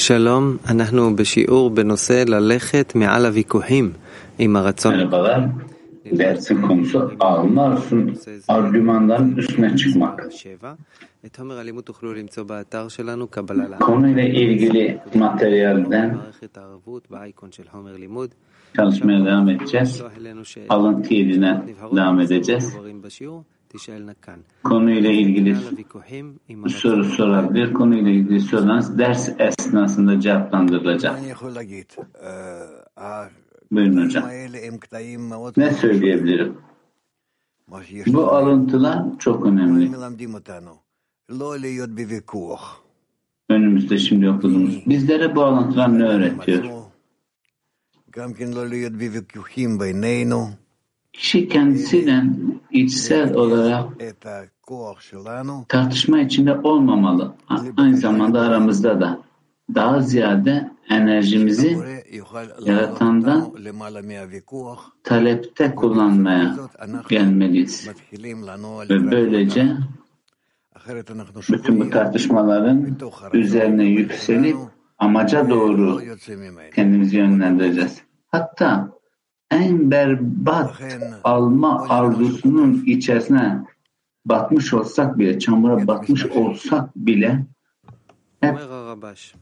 שלום, אנחנו בשיעור בנושא ללכת מעל הוויכוחים עם הרצון. Merhabalar. Dersin konusu alma arzusun argümanların üstüne çıkmak. את חומר הלימוד תוכלו למצוא באתר שלנו, קבלה לעם. Konuyla ilgili materyalden מערכת הערבות באייקון של חומר לימוד. çalışmaya devam edeceğiz. לשלוח אלינו שאלות Alıntı yerine נבחרות devam בנושאים edeceğiz. konuyla ilgili soru sorabilir. Konuyla ilgili sorularınız ders esnasında cevaplandırılacak. Buyurun hocam. Ne söyleyebilirim? Bu alıntılar çok önemli. Önümüzde şimdi okuduğumuz. Bizlere bu alıntılar ne öğretiyor? Kişi kendisiyle içsel olarak tartışma içinde olmamalı. Aynı zamanda aramızda da daha ziyade enerjimizi yaratandan talepte kullanmaya gelmeliyiz. Ve böylece bütün bu tartışmaların üzerine yükselip amaca doğru kendimizi yönlendireceğiz. Hatta en berbat alma arzusunun içerisine batmış olsak bile, çamura batmış olsak bile hep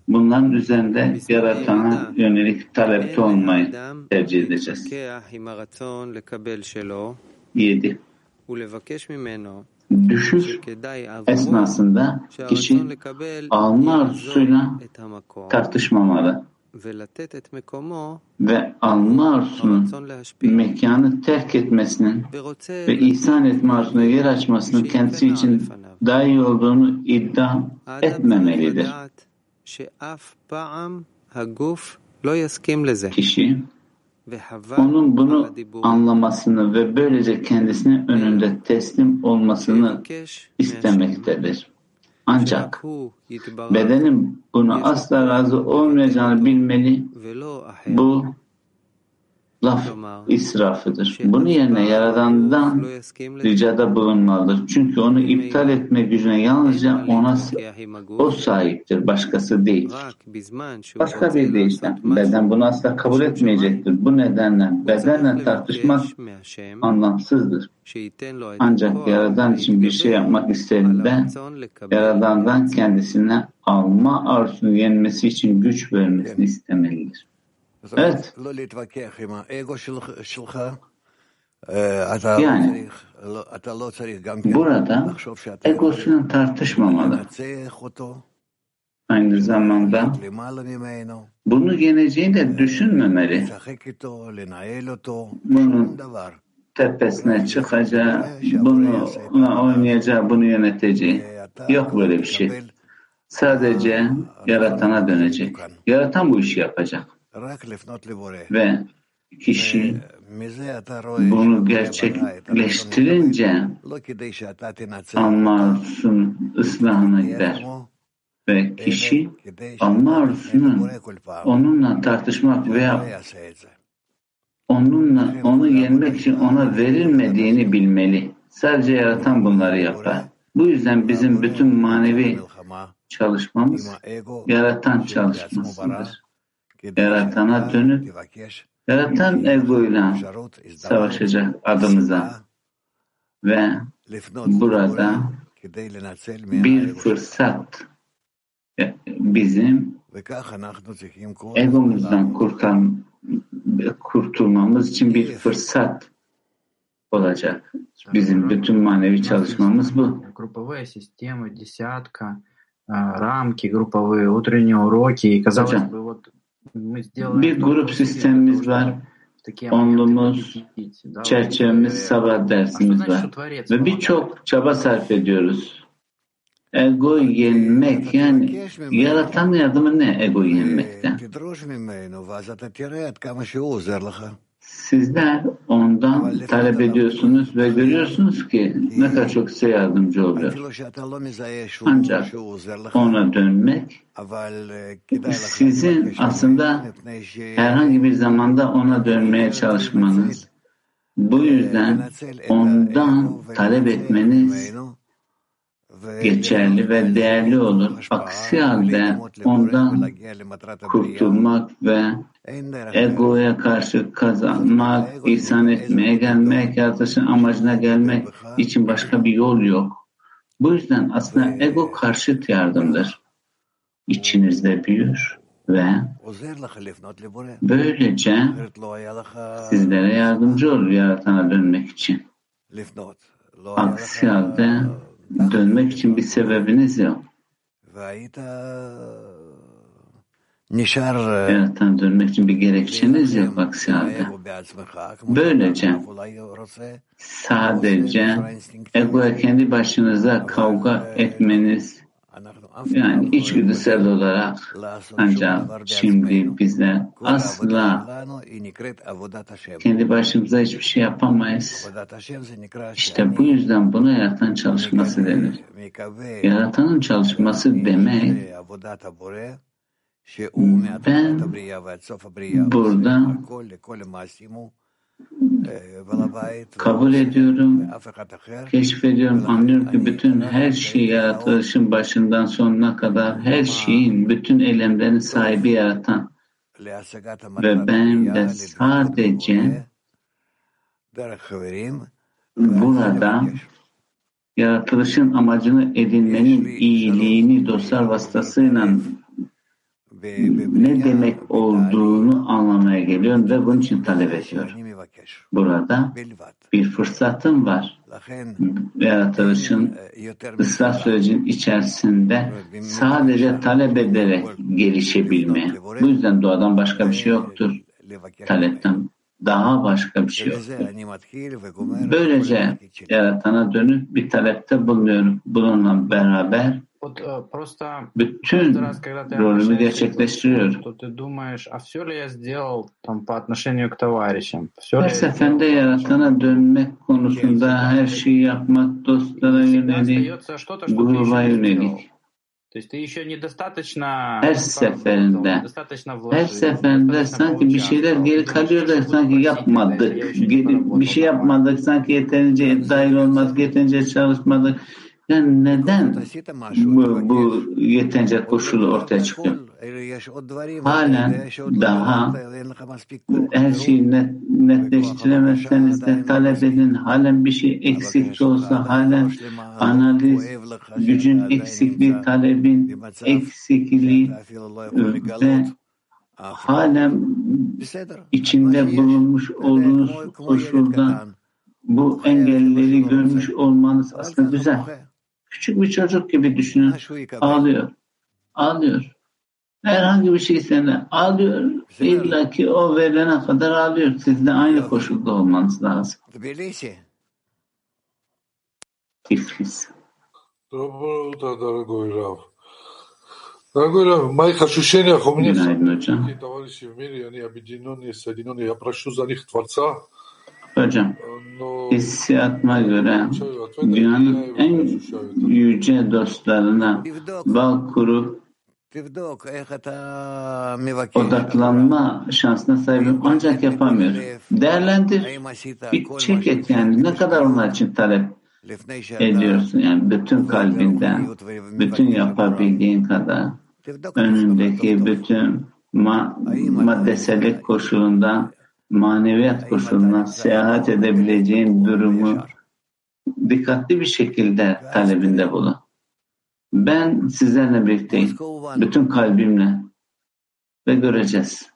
bunların üzerinde yaratana yönelik talepte olmayı tercih edeceğiz. Yedi. Düşüş esnasında kişi alma arzusuyla tartışmamalı ve alma arzusunu mekanı terk etmesinin ve ihsan etme arzusuna yer açmasının kendisi için daha iyi olduğunu iddia etmemelidir. Kişi onun bunu anlamasını ve böylece kendisinin önünde teslim olmasını istemektedir. Ancak bedenin buna asla razı olmayacağını bilmeli. Bu laf israfıdır. Bunun yerine Yaradan'dan ricada bulunmalıdır. Çünkü onu iptal etme gücüne yalnızca ona o sahiptir, başkası değil. Başka bir deyişle beden bunu asla kabul etmeyecektir. Bu nedenle bedenle tartışmak anlamsızdır. Ancak Yaradan için bir şey yapmak istediğinde Yaradan'dan kendisine alma arzusunu yenmesi için güç vermesini istemelidir. Evet. Yani burada egosunu tartışmamalı. Aynı zamanda bunu geleceği de düşünmemeli. Bunu tepesine çıkacağı, bunu oynayacağı, bunu yöneteceği. Yok böyle bir şey. Sadece yaratana dönecek. Yaratan bu işi yapacak. Ve kişi bunu gerçekleştirince alma arzusunun ıslahına gider. Ve kişi alma arzusunun onunla tartışmak veya onunla onu yenmek için ona verilmediğini bilmeli. Sadece yaratan bunları yapar. Bu yüzden bizim bütün manevi çalışmamız yaratan çalışmasıdır yaratana dönüp yaratan egoyla savaşacak adımıza ve burada bir fırsat e, bizim egomuzdan kurtan, kurtulmamız için bir fırsat olacak. Bizim bütün manevi çalışmamız bu. Групповая система, десятка, рамки групповые, утренние уроки. Казалось бы, вот bir grup sistemimiz var. Onlumuz, çerçevemiz, sabah dersimiz var. Ve birçok çaba sarf ediyoruz. Ego yenmek yani yaratan yardımı ne ego yenmekten? sizler ondan talep ediyorsunuz ve görüyorsunuz ki ne kadar çok size yardımcı oluyor. Ancak ona dönmek sizin aslında herhangi bir zamanda ona dönmeye çalışmanız. Bu yüzden ondan talep etmeniz geçerli ve değerli olur. Aksi halde ondan kurtulmak ve egoya karşı kazanmak, ihsan etmeye gelmek, yaratılışın amacına gelmek için başka bir yol yok. Bu yüzden aslında ego karşıt yardımdır. İçinizde büyür ve böylece sizlere yardımcı olur yaratana dönmek için. Aksi halde dönmek için bir sebebiniz yok. Yaratana dönmek için bir gerekçeniz yok aksi halde. Böylece sadece egoya kendi başınıza kavga etmeniz yani içgüdüsel olarak ancak şimdi bizler asla kendi başımıza hiçbir şey yapamayız. İşte bu yüzden buna yaratan çalışması denir. Yaratanın çalışması demek ben burada kabul ediyorum, keşfediyorum, anlıyorum ki bütün her şey. yaratılışın başından sonuna kadar her şeyin, bütün eylemlerin sahibi yaratan ve benim de sadece burada yaratılışın amacını edinmenin iyiliğini dostlar vasıtasıyla ne demek olduğunu anlamaya geliyorum ve bunun için talep ediyorum. Burada bir fırsatım var. Yaratılışın ıslah sürecinin içerisinde sadece talep ederek gelişebilmeye. Bu yüzden doğadan başka bir şey yoktur. Talepten daha başka bir şey yoktur. Böylece yaratana dönüp bir talepte bulunuyorum. Bununla beraber bütün rolümü gerçekleştiriyorum. Her seferinde yaratana dönmek konusunda her şeyi yapmak, dostlara yönelik, gruba yönelik. Her seferinde, her seferinde sanki bir şeyler geri kalıyor da sanki yapmadık. Bir şey yapmadık, sanki yeterince dahil olmadık, yeterince çalışmadık. Yani neden bu, bu yeterince koşulu ortaya çıkıyor? Halen daha her şeyi net, netleştiremezseniz de talep edin. Halen bir şey eksik de olsa halen analiz, gücün eksikliği, talebin eksikliği ve halen içinde bulunmuş olduğunuz koşulda bu engelleri görmüş olmanız aslında güzel. Küçük bir çocuk gibi düşünün. Ağlıyor. Ağlıyor. Herhangi bir şey seni ağlıyor. İlla ki o verilene kadar ağlıyor. Siz de aynı koşulda olmanız lazım. Tiflis. Доброе утро, дорогой Рав. Дорогой Рав, моих ощущениях у меня такие товарищи в мире, они объединенные, соединенные. Я прошу за них Творца. Hocam, hissiyatıma göre dünyanın en yüce dostlarına bağ kurup odaklanma şansına sahibim. Ancak yapamıyorum. Değerlendir, bir çek et yani ne kadar onlar için talep ediyorsun? Yani bütün kalbinden, bütün yapabildiğin kadar önündeki bütün ma maddeselik koşulundan maneviyat koşuluna seyahat edebileceğin durumu dikkatli bir şekilde talebinde bulun. Ben sizlerle birlikteyim. Bütün kalbimle. Ve göreceğiz.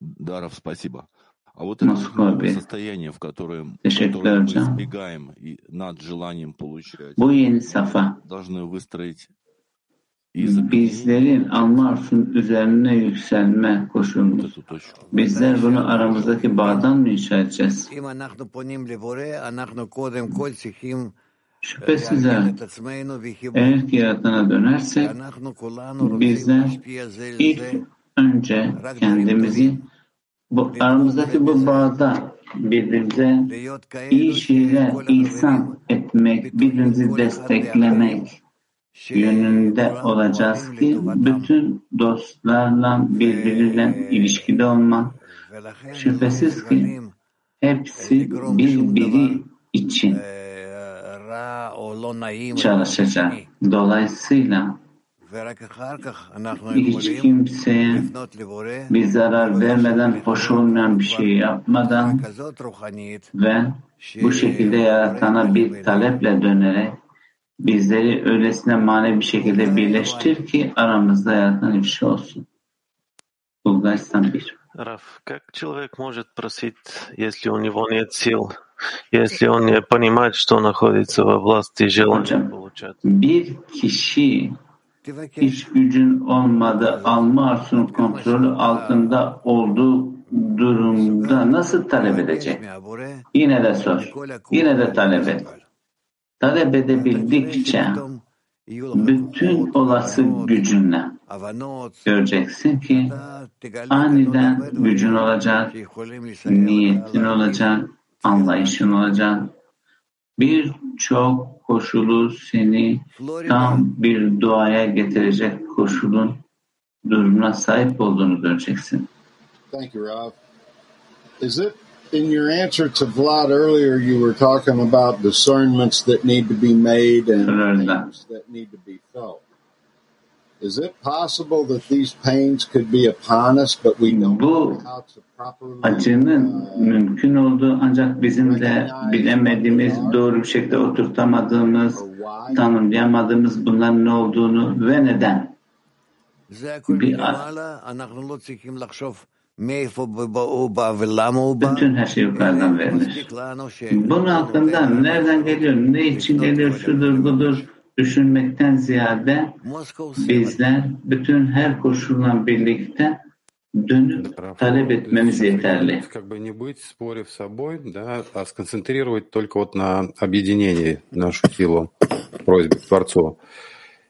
Даров, спасибо. А вот Москва, это Бey. состояние, в котором, в Teşekkürler котором мы hocam. избегаем и над желанием получать, Bu yeni safa должны выстроить и закрепить bizlerin Almarf'ın üzerine yükselme koşulumuz. Bizler bunu aramızdaki bağdan mı inşa edeceğiz? Şüphesiz eğer ki yaratana dönersek bizler ilk önce kendimizi bu aramızdaki bu bağda birbirimize iyi şeyler ihsan etmek, birbirimizi desteklemek yönünde olacağız ki bütün dostlarla birbiriyle ilişkide olmak şüphesiz ki hepsi birbiri için çalışacak. Dolayısıyla hiç kimseye bir zarar vermeden, hoş olmayan bir şey yapmadan ve bu şekilde yaratana bir taleple dönerek bizleri öylesine manevi bir şekilde birleştir ki aramızda yaratan bir şey olsun. Bulgaristan 1. Раф, как человек может просить, если у него нет сил, если он не понимает, что находится во власти желания получать? Bir kişi hiç gücün olmadığı alma arzusunun kontrolü altında olduğu durumda nasıl talep edecek? Yine de sor. Yine de talep et. Talep edebildikçe bütün olası gücünle göreceksin ki aniden gücün olacak, niyetin olacak, anlayışın olacak. Birçok koşulu seni tam bir duaya getirecek koşulun durumuna sahip olduğunu göreceksin. Thank you, Rav. Is it in your answer to Vlad earlier, you were talking about discernments that need to be made and pains that need to be felt. Is it possible that these pains could be upon us, but we don't know how to properly acının uh, mümkün olduğu ancak bizim de bilemediğimiz, doğru bir şekilde oturtamadığımız, or why? tanımlayamadığımız bunların ne olduğunu ve neden? Bir- Bütün her şey yukarıdan verilir. Bunun hakkında nereden geliyor, ne için geliyor, şudur budur düşünmekten ziyade bizler bütün her koşulla birlikte dönüp talep etmemiz yeterli. Как бы не быть в споре в собой, да, а сконцентрировать только вот на объединении нашу силу просьбы к Творцу.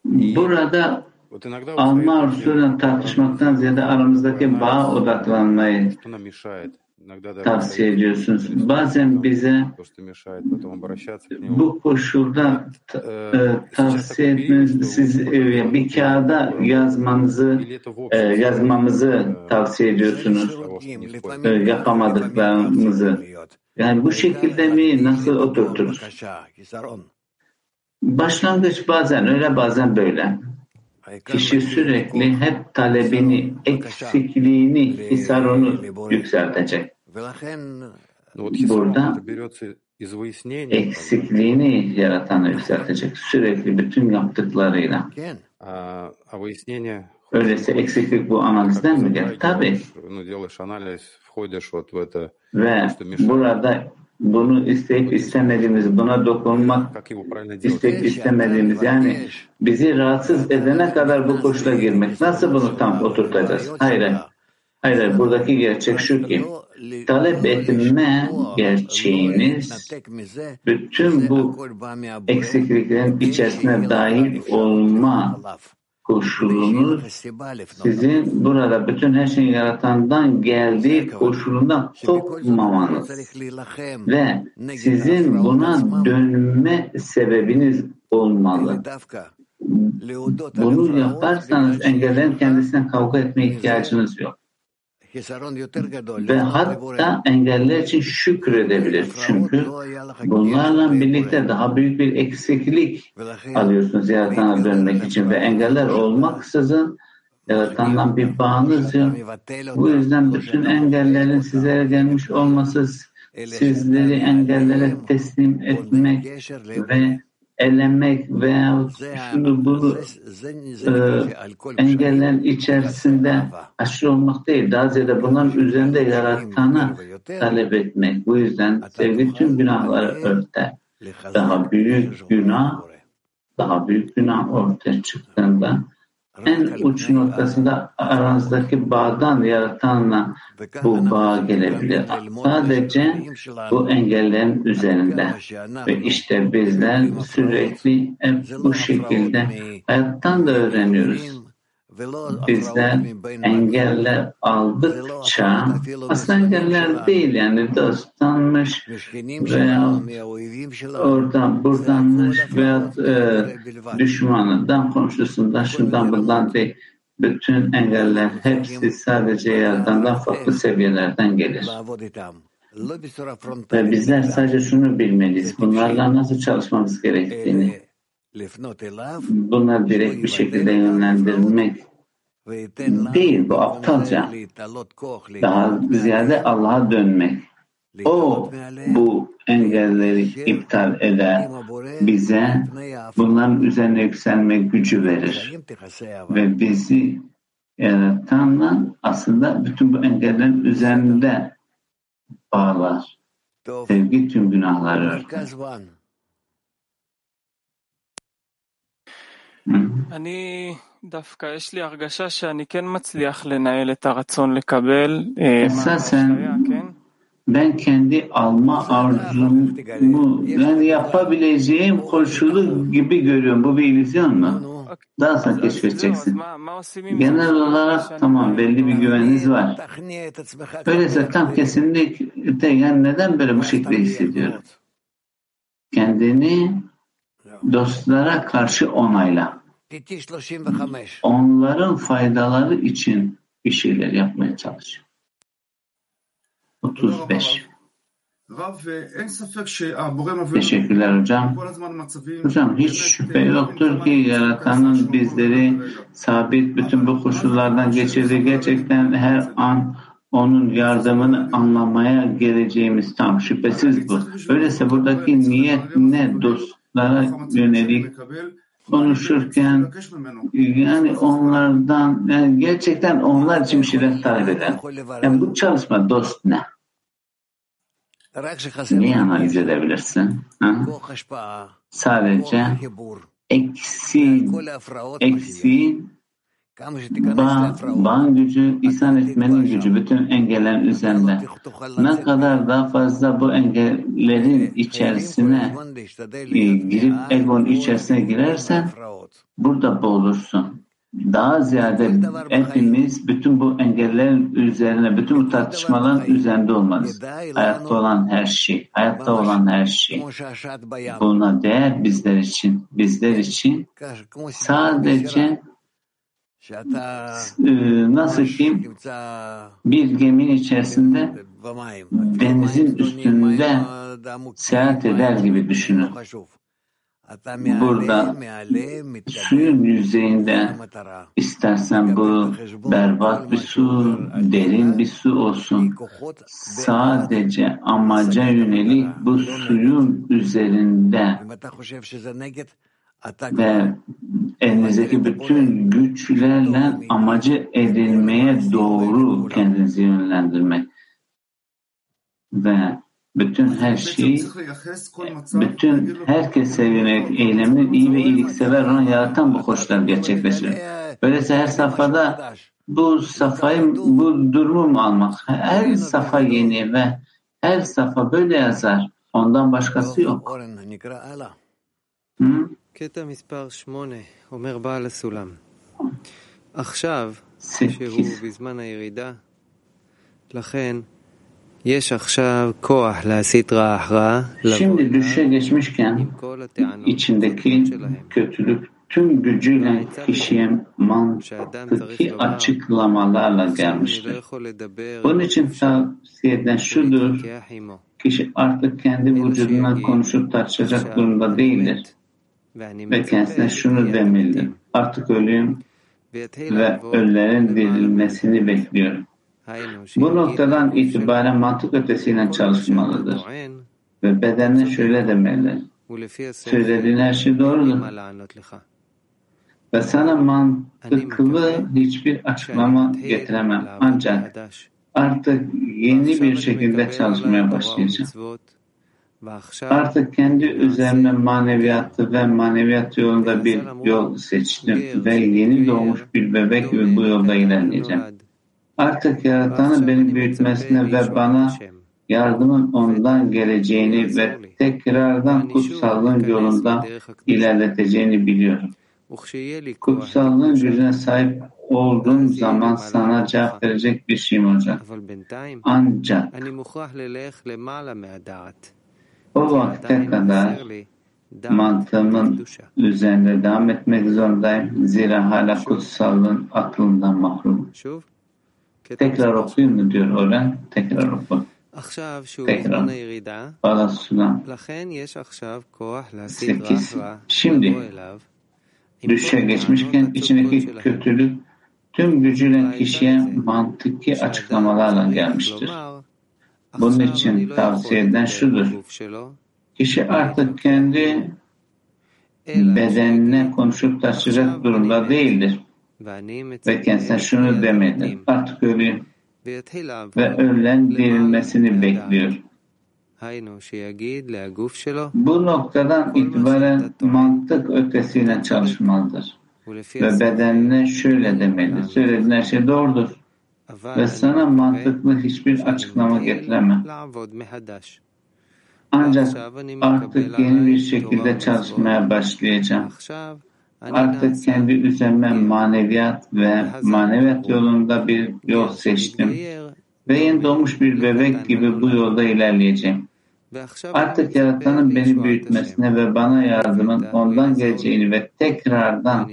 Burada Alma arzusuyla tartışmaktan ziyade aramızdaki bağa odaklanmayı tavsiye ediyorsunuz. Bazen bize bu koşulda tavsiye etmeniz, siz bir kağıda yazmanızı, yazmamızı tavsiye ediyorsunuz. Yapamadıklarımızı. Yani bu şekilde mi, nasıl oturtur? Başlangıç bazen öyle, bazen böyle. Kişi sürekli hep talebini, eksikliğini, hisarını yükseltecek. Burada eksikliğini yaratan yükseltecek. Sürekli bütün yaptıklarıyla. Öyleyse eksiklik bu analizden mi geldi? Tabii. Ve burada bunu isteyip istemediğimiz, buna dokunmak isteyip istemediğimiz yani bizi rahatsız edene kadar bu koşula girmek. Nasıl bunu tam oturtacağız? Hayır. Hayır, buradaki gerçek şu ki talep etme gerçeğiniz bütün bu eksikliklerin içerisine dahil olma koşulunuz sizin burada bütün her şeyi yaratandan geldiği koşulundan kopmamanız ve sizin buna dönme sebebiniz olmalı. Bunu yaparsanız engellerin kendisinden kavga etmeye ihtiyacınız yok. Ve hatta engeller için şükredebilir. Çünkü bunlarla birlikte daha büyük bir eksiklik alıyorsunuz yaratana dönmek için. Ve engeller olmaksızın yaratandan bir bağınız yok. Bu yüzden bütün engellerin sizlere gelmiş olması sizleri engellere teslim etmek ve elemek veya şunu bu e, engellerin içerisinde aşırı olmak değil. Daha ziyade bunların üzerinde yaratana talep etmek. Bu yüzden sevgi tüm günahları örter. Daha büyük günah, daha büyük günah ortaya çıktığında en uç noktasında aranızdaki bağdan yaratanla bu bağ gelebilir. Sadece bu engellerin üzerinde. Ve işte bizler sürekli hep bu şekilde hayattan da öğreniyoruz. Bizler engeller aldıkça aslında engeller değil yani dostlanmış veya oradan buradanmış veya e, düşmanından komşusundan şundan bundan değil. Bütün engeller hepsi sadece yaratandan farklı seviyelerden gelir. Ve bizler sadece şunu bilmeliyiz. Bunlarla nasıl çalışmamız gerektiğini. Bunları direkt bir şekilde yönlendirmek değil. Bu aptalca. Daha ziyade Allah'a dönmek. O bu engelleri iptal eder, bize bunların üzerine yükselme gücü verir. Ve bizi yaratanla aslında bütün bu engellerin üzerinde bağlar. Sevgi tüm günahları örter. אני דווקא, יש לי הרגשה שאני כן מצליח לנהל את הרצון לקבל Esasen ben kendi alma arzumu yani yapabileceğim koşulu gibi görüyorum. Bu bir illüzyon mu? Daha sonra keşfedeceksin. Genel olarak tamam belli bir güveniniz var. Öyleyse tam kesinlikle yani neden böyle bu şekilde hissediyorum? Kendini dostlara karşı onayla. Onların faydaları için bir şeyler yapmaya çalış. 35. Teşekkürler hocam. Hocam hiç şüphe yoktur ki yaratanın bizleri sabit bütün bu koşullardan geçirdiği gerçekten her an onun yardımını anlamaya geleceğimiz tam şüphesiz bu. Öyleyse buradaki niyet ne dostlara yönelik konuşurken yani onlardan yani gerçekten onlar için bir şeyler talep eden. Yani bu çalışma dost ne? Neyi analiz edebilirsin? Ha? Sadece eksi eksi bağ, bağ gücü, ihsan etmenin gücü, bütün engellerin üzerinde. Ne kadar daha fazla bu engellerin içerisine e, girip egonun içerisine girersen burada boğulursun. Daha ziyade hepimiz bütün bu engellerin üzerine, bütün bu tartışmaların üzerinde olmalıyız. Hayatta olan her şey, hayatta olan her şey. Buna değer bizler için, bizler için sadece nasıl ki bir geminin içerisinde denizin üstünde seyahat eder gibi düşünün. Burada suyun yüzeyinde istersen bu berbat bir su, derin bir su olsun. Sadece amaca yönelik bu suyun üzerinde ve elinizdeki bütün güçlerle amacı edilmeye doğru kendinizi yönlendirmek ve bütün her şey, bütün herkese yönelik eyleminin iyi ve iyiliksever olan yaratan bu koşullar gerçekleşir. Öyleyse her safhada bu safhayı, bu durumu mu almak? Her safa yeni ve her safa böyle yazar. Ondan başkası yok. Hı? קטע מספר שמונה, אומר בעל הסולם. עכשיו, שהוא בזמן הירידה, לכן יש עכשיו כוח להסית רע רע, Şimdi düşe geçmişken içindeki kötülük tüm gücüyle kişiye mantıki açıklamalarla gelmiştir. Bunun için tavsiye edilen şudur, kişi artık kendi vücudundan konuşup tartışacak durumda değildir ve kendisine şunu demelidir. Artık ölüyüm ve ölülerin dirilmesini bekliyorum. Bu noktadan itibaren mantık ötesiyle çalışmalıdır. Ve bedenine şöyle demelidir. Söylediğin her şey doğrudur. Ve sana mantıklı hiçbir açıklama getiremem. Ancak artık yeni bir şekilde çalışmaya başlayacağım. Artık kendi üzerime maneviyatı ve maneviyat yolunda bir yol seçtim ve yeni doğmuş bir bebek gibi bu yolda ilerleyeceğim. Artık Yaratan'ın beni büyütmesine ve bana yardımın ondan geleceğini ve tekrardan kutsallığın yolunda ilerleteceğini biliyorum. Kutsallığın gücüne sahip olduğum zaman sana cevap verecek bir şeyim olacak. Ancak o vakte kadar mantığımın üzerinde devam etmek zorundayım. Zira hala kutsallığın aklından mahrum. Tekrar okuyayım mı diyor Oren. Tekrar oku. Tekrar. Balasına. 8. Şimdi düşe geçmişken içindeki kötülük tüm gücüyle kişiye mantıki açıklamalarla gelmiştir. Bunun için tavsiye eden şudur. Kişi artık kendi bedenine konuşup taşıyacak durumda değildir. Ve kendisine şunu demelidir. Artık ölüyüm ve ölen dirilmesini bekliyor. Bu noktadan itibaren mantık ötesiyle çalışmalıdır. Ve bedenine şöyle demeli. Söylediğin her şey doğrudur. Ve sana mantıklı hiçbir açıklama getiremem. Ancak artık yeni bir şekilde çalışmaya başlayacağım. Artık kendi üzerime maneviyat ve maneviyat yolunda bir yol seçtim. Ve yeni doğmuş bir bebek gibi bu yolda ilerleyeceğim. Artık Yaratan'ın beni büyütmesine ve bana yardımın ondan geleceğini ve tekrardan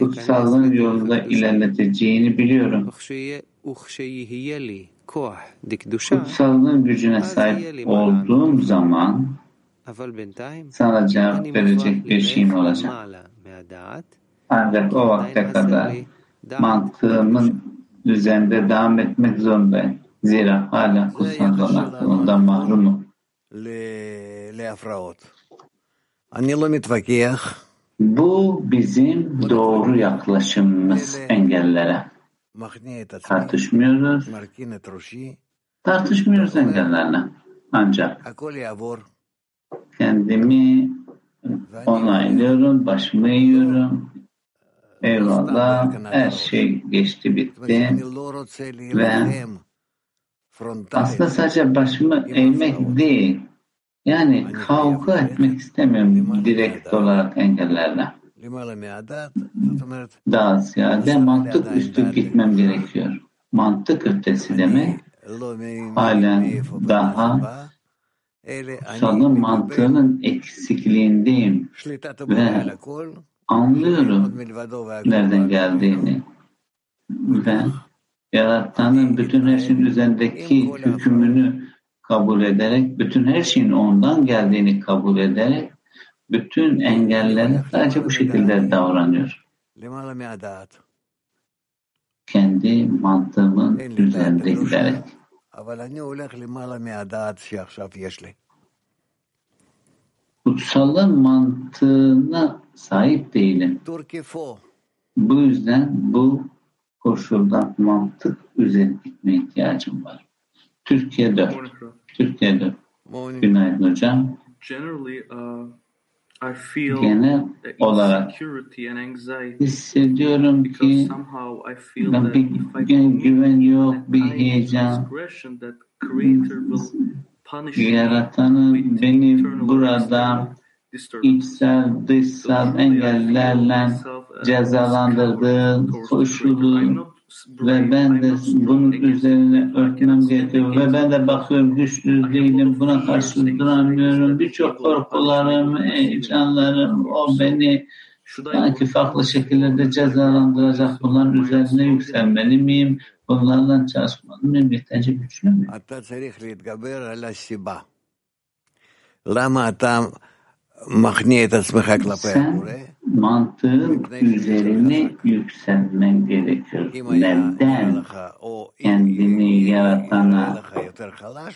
kutsallığın yolunda ilerleteceğini biliyorum. Kutsallığın gücüne sahip olduğum zaman sana cevap verecek bir şeyim olacak. Ancak o vakte kadar mantığımın üzerinde devam etmek zorundayım. Zira hala kutsal donatımından mahrumum. Bu bizim doğru yaklaşımımız engellere. Tartışmıyoruz. Tartışmıyoruz engellerle. Ancak kendimi onaylıyorum, başımı eğiyorum. Eyvallah, her şey geçti bitti. Ve aslında sadece başımı eğmek değil, yani kavga etmek istemiyorum direkt olarak engellerle. Daha ziyade mantık üstü gitmem gerekiyor. Mantık ötesi demek halen daha sanın mantığının eksikliğindeyim. Ve anlıyorum nereden geldiğini. Ve Yaratanın bütün her şeyin üzerindeki hükmünü kabul ederek, bütün her şeyin ondan geldiğini kabul ederek, bütün engellere sadece bu şekilde davranıyor. Kendi mantığımın üzerinde giderek. Kutsallığın mantığına sahip değilim. Bu yüzden bu koşulda mantık üzerine gitmeye ihtiyacım var. Türkiye'de, Türkiye'de. Günaydın hocam. Genel olarak hissediyorum ki ben bir güven yok, bir heyecan. Yaratanın beni burada içsel, dışsal engellerle cezalandırdığı koşulu ve ben de bunun üzerine örtmem gerekiyor. ve ben de bakıyorum güçlü değilim buna karşı duramıyorum. birçok korkularım heyecanlarım o beni sanki farklı şekillerde cezalandıracak bunların üzerine yükselmeli miyim? Bunlarla çalışmalı mıyım yeterince güçlü mü? Sen mantığın üzerine yükselmen gerekiyor. Neden kendini yaratana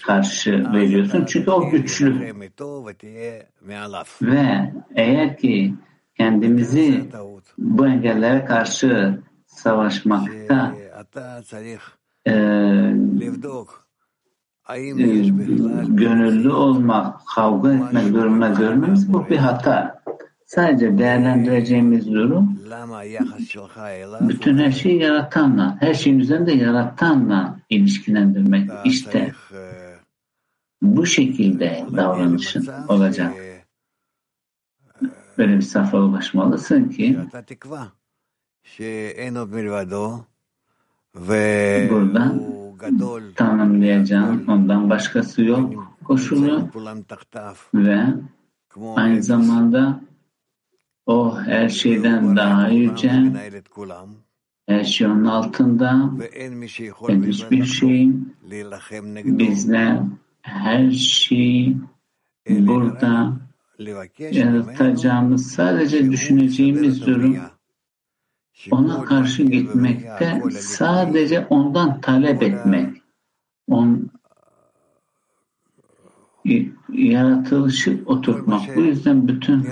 karşı veriyorsun? Çünkü o güçlü. Ve eğer ki kendimizi bu engellere karşı savaşmakta e, gönüllü olmak, kavga etmek durumuna görmemiz bu bir hata. Sadece değerlendireceğimiz durum bütün her şeyi yaratanla, her şeyin üzerinde yaratanla ilişkilendirmek. İşte bu şekilde davranışın olacak. Böyle bir safhaya ulaşmalısın ki burada tanımlayacağım ondan başkası yok koşulu ve aynı zamanda o her şeyden daha yüce Her şey onun altında ve hiçbir şeyin bizler her şeyi burada yaratacağımız sadece düşüneceğimiz durum ona karşı gitmekte sadece ondan talep etmek. On, yaratılışı oturtmak. Bu yüzden bütün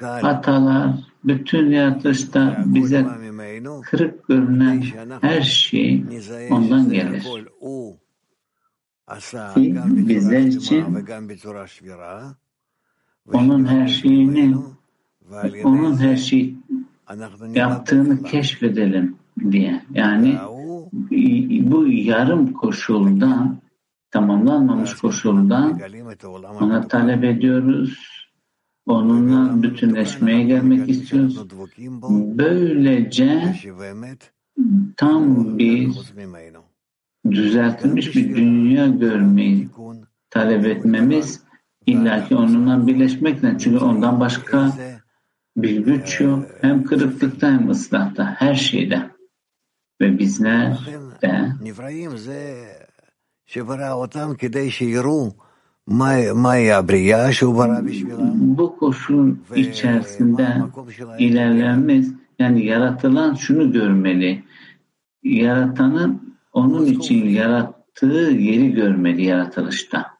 hatalar, bütün yaratılışta bize kırık görünen her şey ondan gelir. Ki bizler için onun her şeyini onun her şeyi yaptığını keşfedelim diye. Yani bu yarım koşuldan tamamlanmamış koşuldan ona talep ediyoruz. Onunla bütünleşmeye gelmek istiyoruz. Böylece tam bir düzeltilmiş bir dünya görmeyi talep etmemiz illaki onunla birleşmekle. Çünkü ondan başka bir güç yok. Hem kırıklıkta hem ıslahta. Her şeyde. Ve bizler de bu koşulun içerisinde ilerlememiz yani yaratılan şunu görmeli. Yaratanın onun için yarattığı yeri görmeli yaratılışta.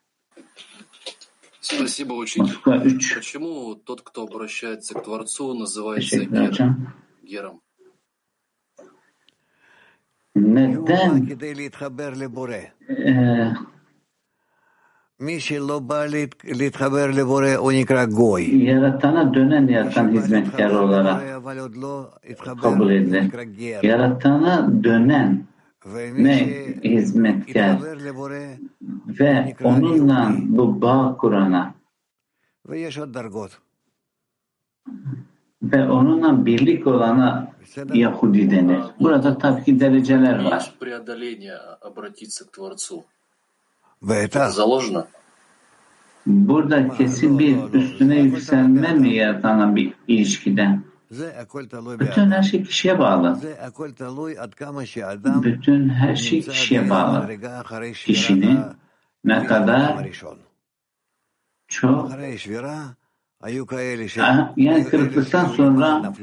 Спасибо, учитель. Почему тот, кто обращается к Творцу, называется Гером? Гером? Neden e, Yaratana dönen yaratan hizmetkar olarak kabul edilir. Yaratana dönen ne hizmetkar ve onunla bu bağ kurana ve onunla birlik olana Yahudi denir. Burada tabii ki dereceler var. Burada kesin bir üstüne yükselme mi yaratan bir ilişkiden? Bütün her şey kişiye bağlı. Bütün her şey kişiye bağlı. Kişinin ne kadar çok yani kırıklıktan sonra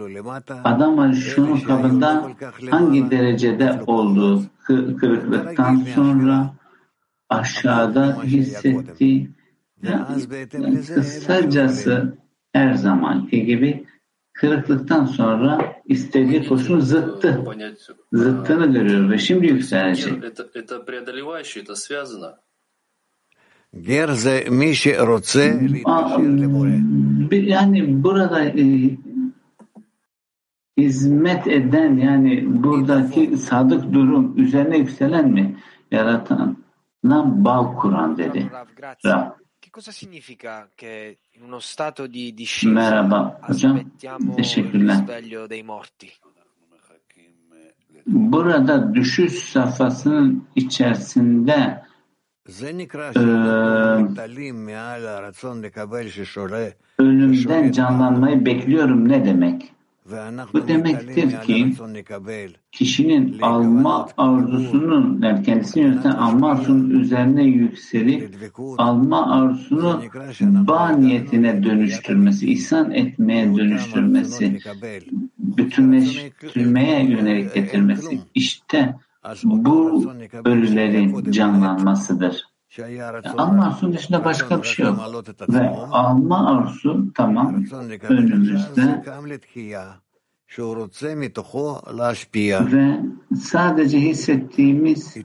adam Alişon'un kabında hangi derecede olduğu kırıklıktan sonra aşağıda hissettiği yani kısacası her zamanki gibi kırıklıktan sonra istediği koşun zıttı. Zıttını görüyor ve şimdi yükselecek. Yani burada e, hizmet eden yani buradaki sadık durum üzerine yükselen mi? Yaratan bağ kuran dedi. Rab. cosa significa che in uno stato di Merhaba hocam. Teşekkürler. Burada düşüş safhasının içerisinde e, ölümden canlanmayı bekliyorum ne demek? Bu demektir ki kişinin alma arzusunun yani kendisini yöneten alma arzusunun üzerine yükselip alma arzusunu bağ niyetine dönüştürmesi, ihsan etmeye dönüştürmesi, bütünleştirmeye yönelik getirmesi. İşte bu ölülerin canlanmasıdır. Alma arzusunun dışında başka bir şey yok. Ve alma arzusu tamam önümüzde ve sadece hissettiğimiz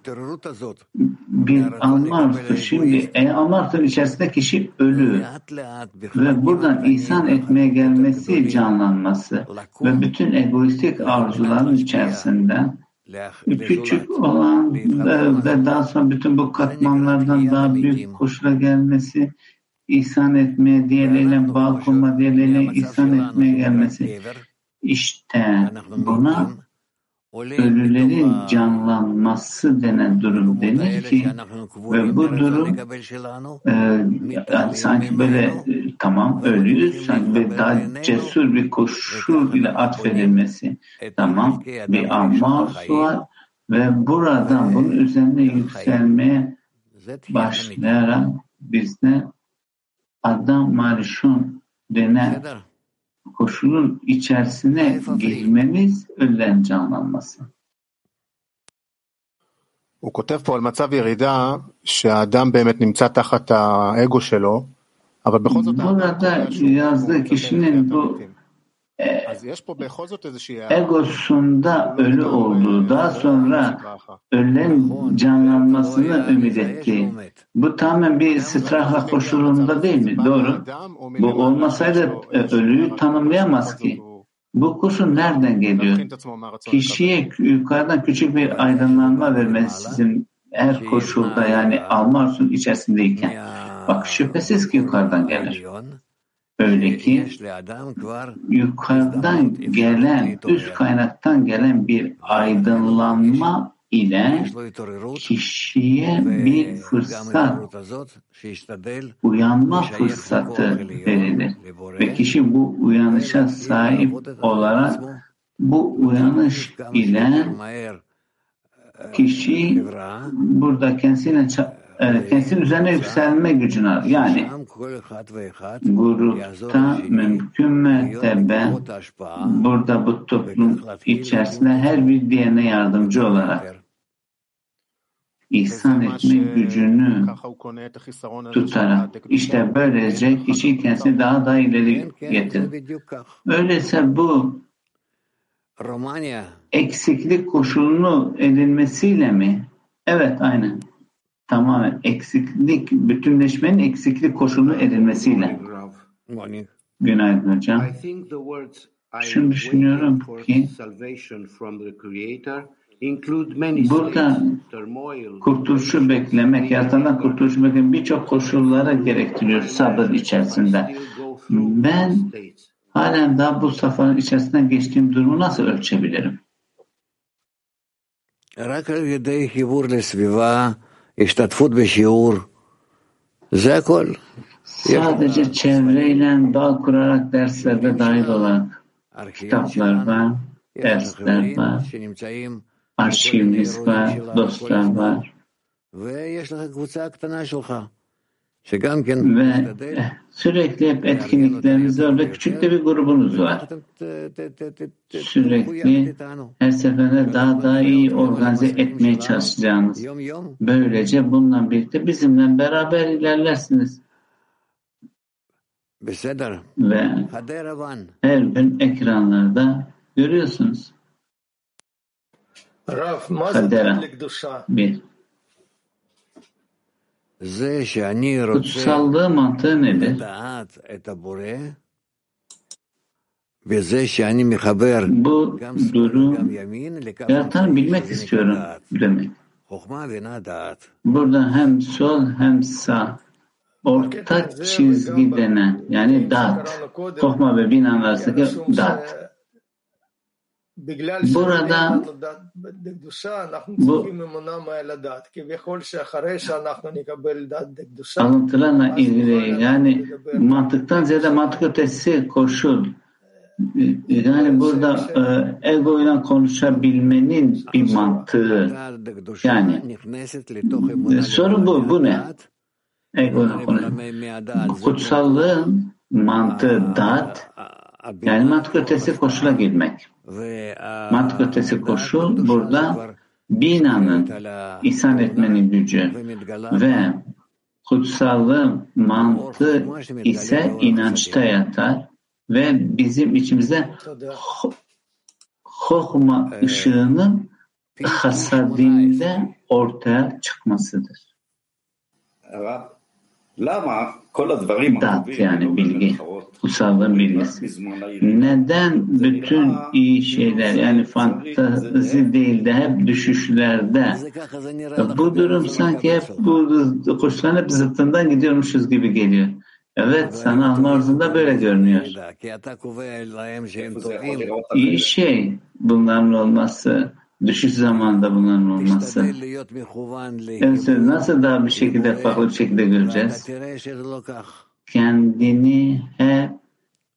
bir alma arzusu. Şimdi e, alma arzusunun içerisinde kişi ölü ve buradan ihsan etmeye gelmesi, canlanması ve bütün egoistik arzuların içerisinde küçük olan ve daha sonra bütün bu katmanlardan daha büyük koşula gelmesi, ihsan etmeye, diğerleriyle bağ kurma, diğerleriyle ihsan etmeye gelmesi. İşte buna ölülerin canlanması denen durum denir ki ve bu durum e, yani sanki böyle e, tamam ölüyüz sanki böyle daha cesur bir koşul ile atfedilmesi tamam bir amma var ve buradan bunun üzerine yükselmeye başlayarak bizde adam marişon denen koşulun içerisine girmemiz ölülerin canlanması. הוא כותב פה על מצב ירידה שהאדם באמת נמצא תחת האגו שלו, אבל בכל זאת... egosunda ölü olduğu, daha sonra ölülerin canlanmasını ümit etti. Bu tamamen bir strahla koşulunda değil mi? Doğru. Bu olmasaydı e, ölüyü tanımlayamaz ki. Bu koşul nereden geliyor? Kişiye yukarıdan küçük bir aydınlanma vermesi sizin her koşulda yani alma arzusunun içerisindeyken. Bak şüphesiz ki yukarıdan gelir. Öyle ki yukarıdan gelen, üst kaynaktan gelen bir aydınlanma ile kişiye bir fırsat, uyanma fırsatı verilir. Ve kişi bu uyanışa sahip olarak bu uyanış ile kişi burada kendisine kendisinin üzerine yükselme gücünü alır. Yani grupta mümkün mertebe burada bu toplum içerisinde her bir diğerine yardımcı olarak ihsan etme gücünü tutarak işte böylece kişi kendisini daha da ileri getirir. Öyleyse bu eksiklik koşulunu edilmesiyle mi? Evet aynen tamamen eksiklik, bütünleşmenin eksiklik koşulu edilmesiyle. Günaydın hocam. Şunu düşünüyorum ki burada kurtuluşu beklemek, yaratandan kurtuluşu beklemek birçok koşullara gerektiriyor sabır içerisinde. Ben halen daha bu safhanın içerisinden geçtiğim durumu nasıl ölçebilirim? השתתפות בשיעור, זה הכל. Sadece çevreyle bağ kurarak derslerde dahil olarak kitaplar var, dersler var, arşivimiz var, dostlar var. Ve sürekli hep etkinliklerimiz var ve küçük de bir grubunuz var. Sürekli her seferinde daha daha iyi organize etmeye çalışacağınız. Böylece bununla birlikte bizimle beraber ilerlersiniz. Ve her gün ekranlarda görüyorsunuz. Kadera bir. Kutsallığı mantığı nedir? Bu durum yaratan bilmek istiyorum demek. Burada hem sol hem sağ orta çizgi denen yani dat, Tohma ve binan arasındaki dat. Burada bu alıntılarla ilgili yani mantıktan ziyade mantık ötesi koşul yani burada e, ego ile konuşabilmenin bir mantığı yani e, soru bu bu ne ego ile konuşabilmenin kutsallığın mantığı dat yani mantık ötesi koşula girmek. Mantık ötesi koşul burada binanın ihsan etmenin gücü ve kutsallığı mantığı ise inançta yatar ve bizim içimizde hokma ışığının hasadinde ortaya çıkmasıdır. Dat yani bilgi, kutsallığın bilgisi. Neden bütün iyi şeyler yani fantazi değil de hep düşüşlerde bu durum sanki hep bu koşulan hep zıttından gidiyormuşuz gibi geliyor. Evet, sana arzunda böyle görünüyor. İyi şey bunların olması düşüş zamanında bunların olması. Yani nasıl daha bir şekilde farklı bir şekilde göreceğiz? Kendini hep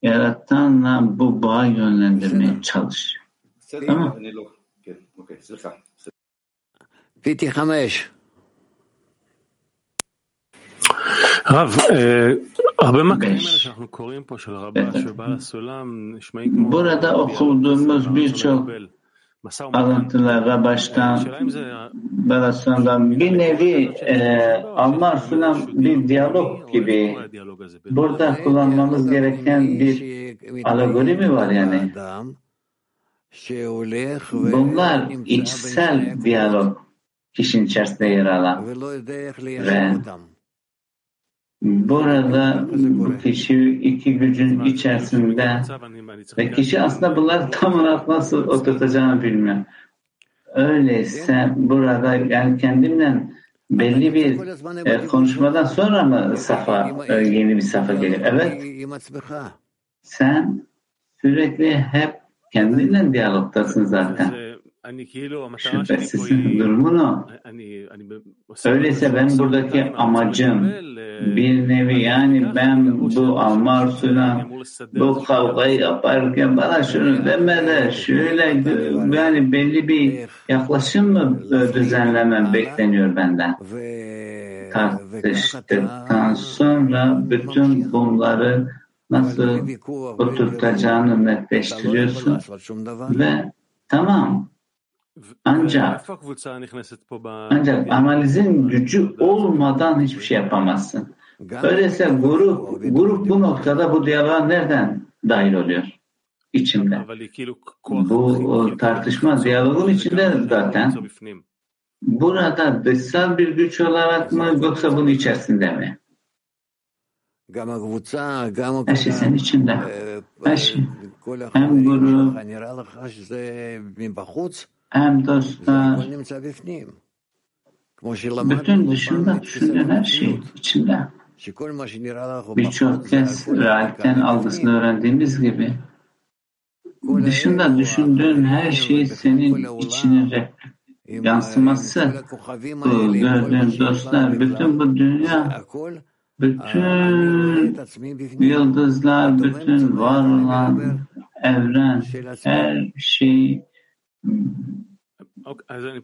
yaratanla bu bağı yönlendirmeye çalış. Tamam. פיטי חמש. רב, הרבה מהקטעים האלה שאנחנו קוראים פה של רבה של בעל הסולם nişmeyi כמו... Burada okuduğumuz birçok alıntılara baştan Balasun'dan bir nevi e, Alman Sulam bir diyalog gibi. Burada kullanmamız gereken bir alegori mi var yani? Bunlar içsel diyalog kişinin içerisinde yer alan ve burada bu kişi iki gücün içerisinde ve kişi aslında bunları tam olarak nasıl oturtacağını bilmiyor. Öyleyse burada yani kendimle belli bir e, konuşmadan sonra mı safa e, yeni bir safa geliyor? Evet. Sen sürekli hep kendinle diyalogtasın zaten. Şüphesizsin durumun o. Öyleyse ben buradaki amacım bir nevi yani ben bu Almar Sunan bu kavgayı yaparken bana şunu deme de şöyle yani belli bir yaklaşım mı düzenlemem bekleniyor benden. Tartıştıktan sonra bütün bunları nasıl oturtacağını netleştiriyorsun ve tamam ancak ancak analizin gücü olmadan hiçbir şey yapamazsın. Öyleyse grup grup bu noktada bu diyaloğa nereden dahil oluyor? İçimde. Bu tartışma diyalogun içinde zaten. Burada dışsal bir güç olarak mı yoksa bunun içerisinde mi? Her şey senin içinde. Her şey. Hem grup, hem dostlar, bütün dışında düşündüğün her şey içinde. Birçok kez realiten algısını öğrendiğimiz gibi dışında düşündüğün her şey senin içine yansıması. Gördüğün dostlar, bütün bu dünya, bütün yıldızlar, bütün var olan evren, her şey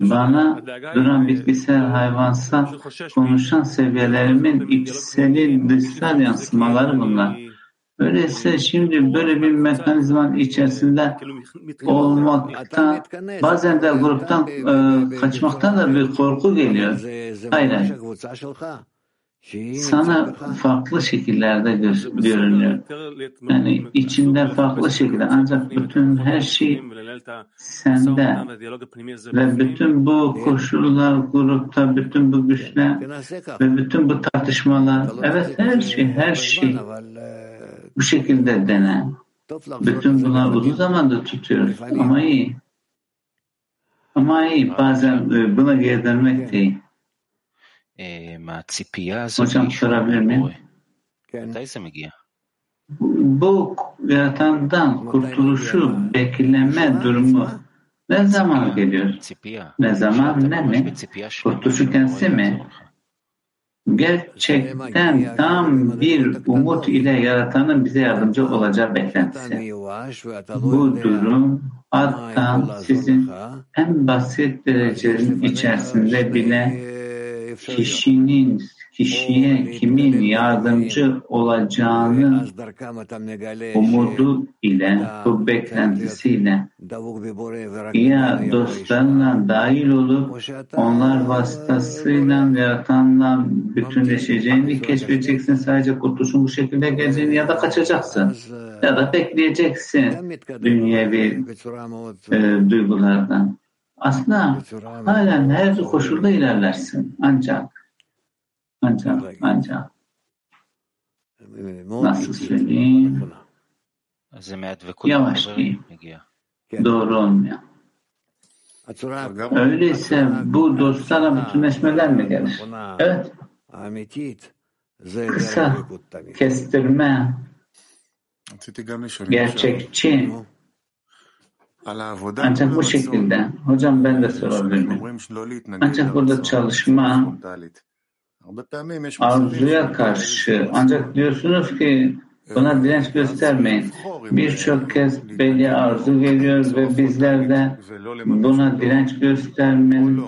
bana duran bitkisel, hayvansal, konuşan seviyelerimin içsel, dışsal yansımaları bunlar. Öyleyse şimdi böyle bir mekanizmanın içerisinde olmaktan, bazen de gruptan e, kaçmaktan da bir korku geliyor. Hayır. Sana farklı şekillerde gö- görünüyor. Yani içinde farklı şekilde ancak bütün her şey sende ve bütün bu koşullar grupta, bütün bu güçler ve bütün bu tartışmalar evet her şey, her şey bu şekilde dene. Bütün bunlar uzun zamandır tutuyoruz ama iyi. Ama iyi bazen buna geri dönmek değil. Hocam sorabilir miyim? Bu yaratandan kurtuluşu bekleme durumu ne zaman geliyor? Ne zaman ne mi? Kurtuluşu kendisi mi? Gerçekten tam bir umut ile yaratanın bize yardımcı olacağı beklentisi. Bu durum hatta sizin en basit derecenin içerisinde bile kişinin kişiye kimin yardımcı olacağını umudu ile, bu beklentisiyle ya dostlarla dahil olup onlar vasıtasıyla yaratanla bütünleşeceğini keşfedeceksin. Sadece kurtuluşun bu şekilde geleceğini ya da kaçacaksın ya da bekleyeceksin dünyevi e, duygulardan. Aslında halen her koşulda ilerlersin. Ancak ancak ancak nasıl söyleyeyim yavaş değil. Doğru olmuyor. Öyleyse bu dostlarla bütünleşmeler mi gelir? Evet. Kısa, kestirme, gerçekçi Ancak bu şekilde, hocam ben de sorabilir miyim? Ancak burada çalışma arzuya karşı, ancak diyorsunuz ki buna direnç göstermeyin. Birçok kez belli arzu geliyor ve bizler de buna direnç göstermenin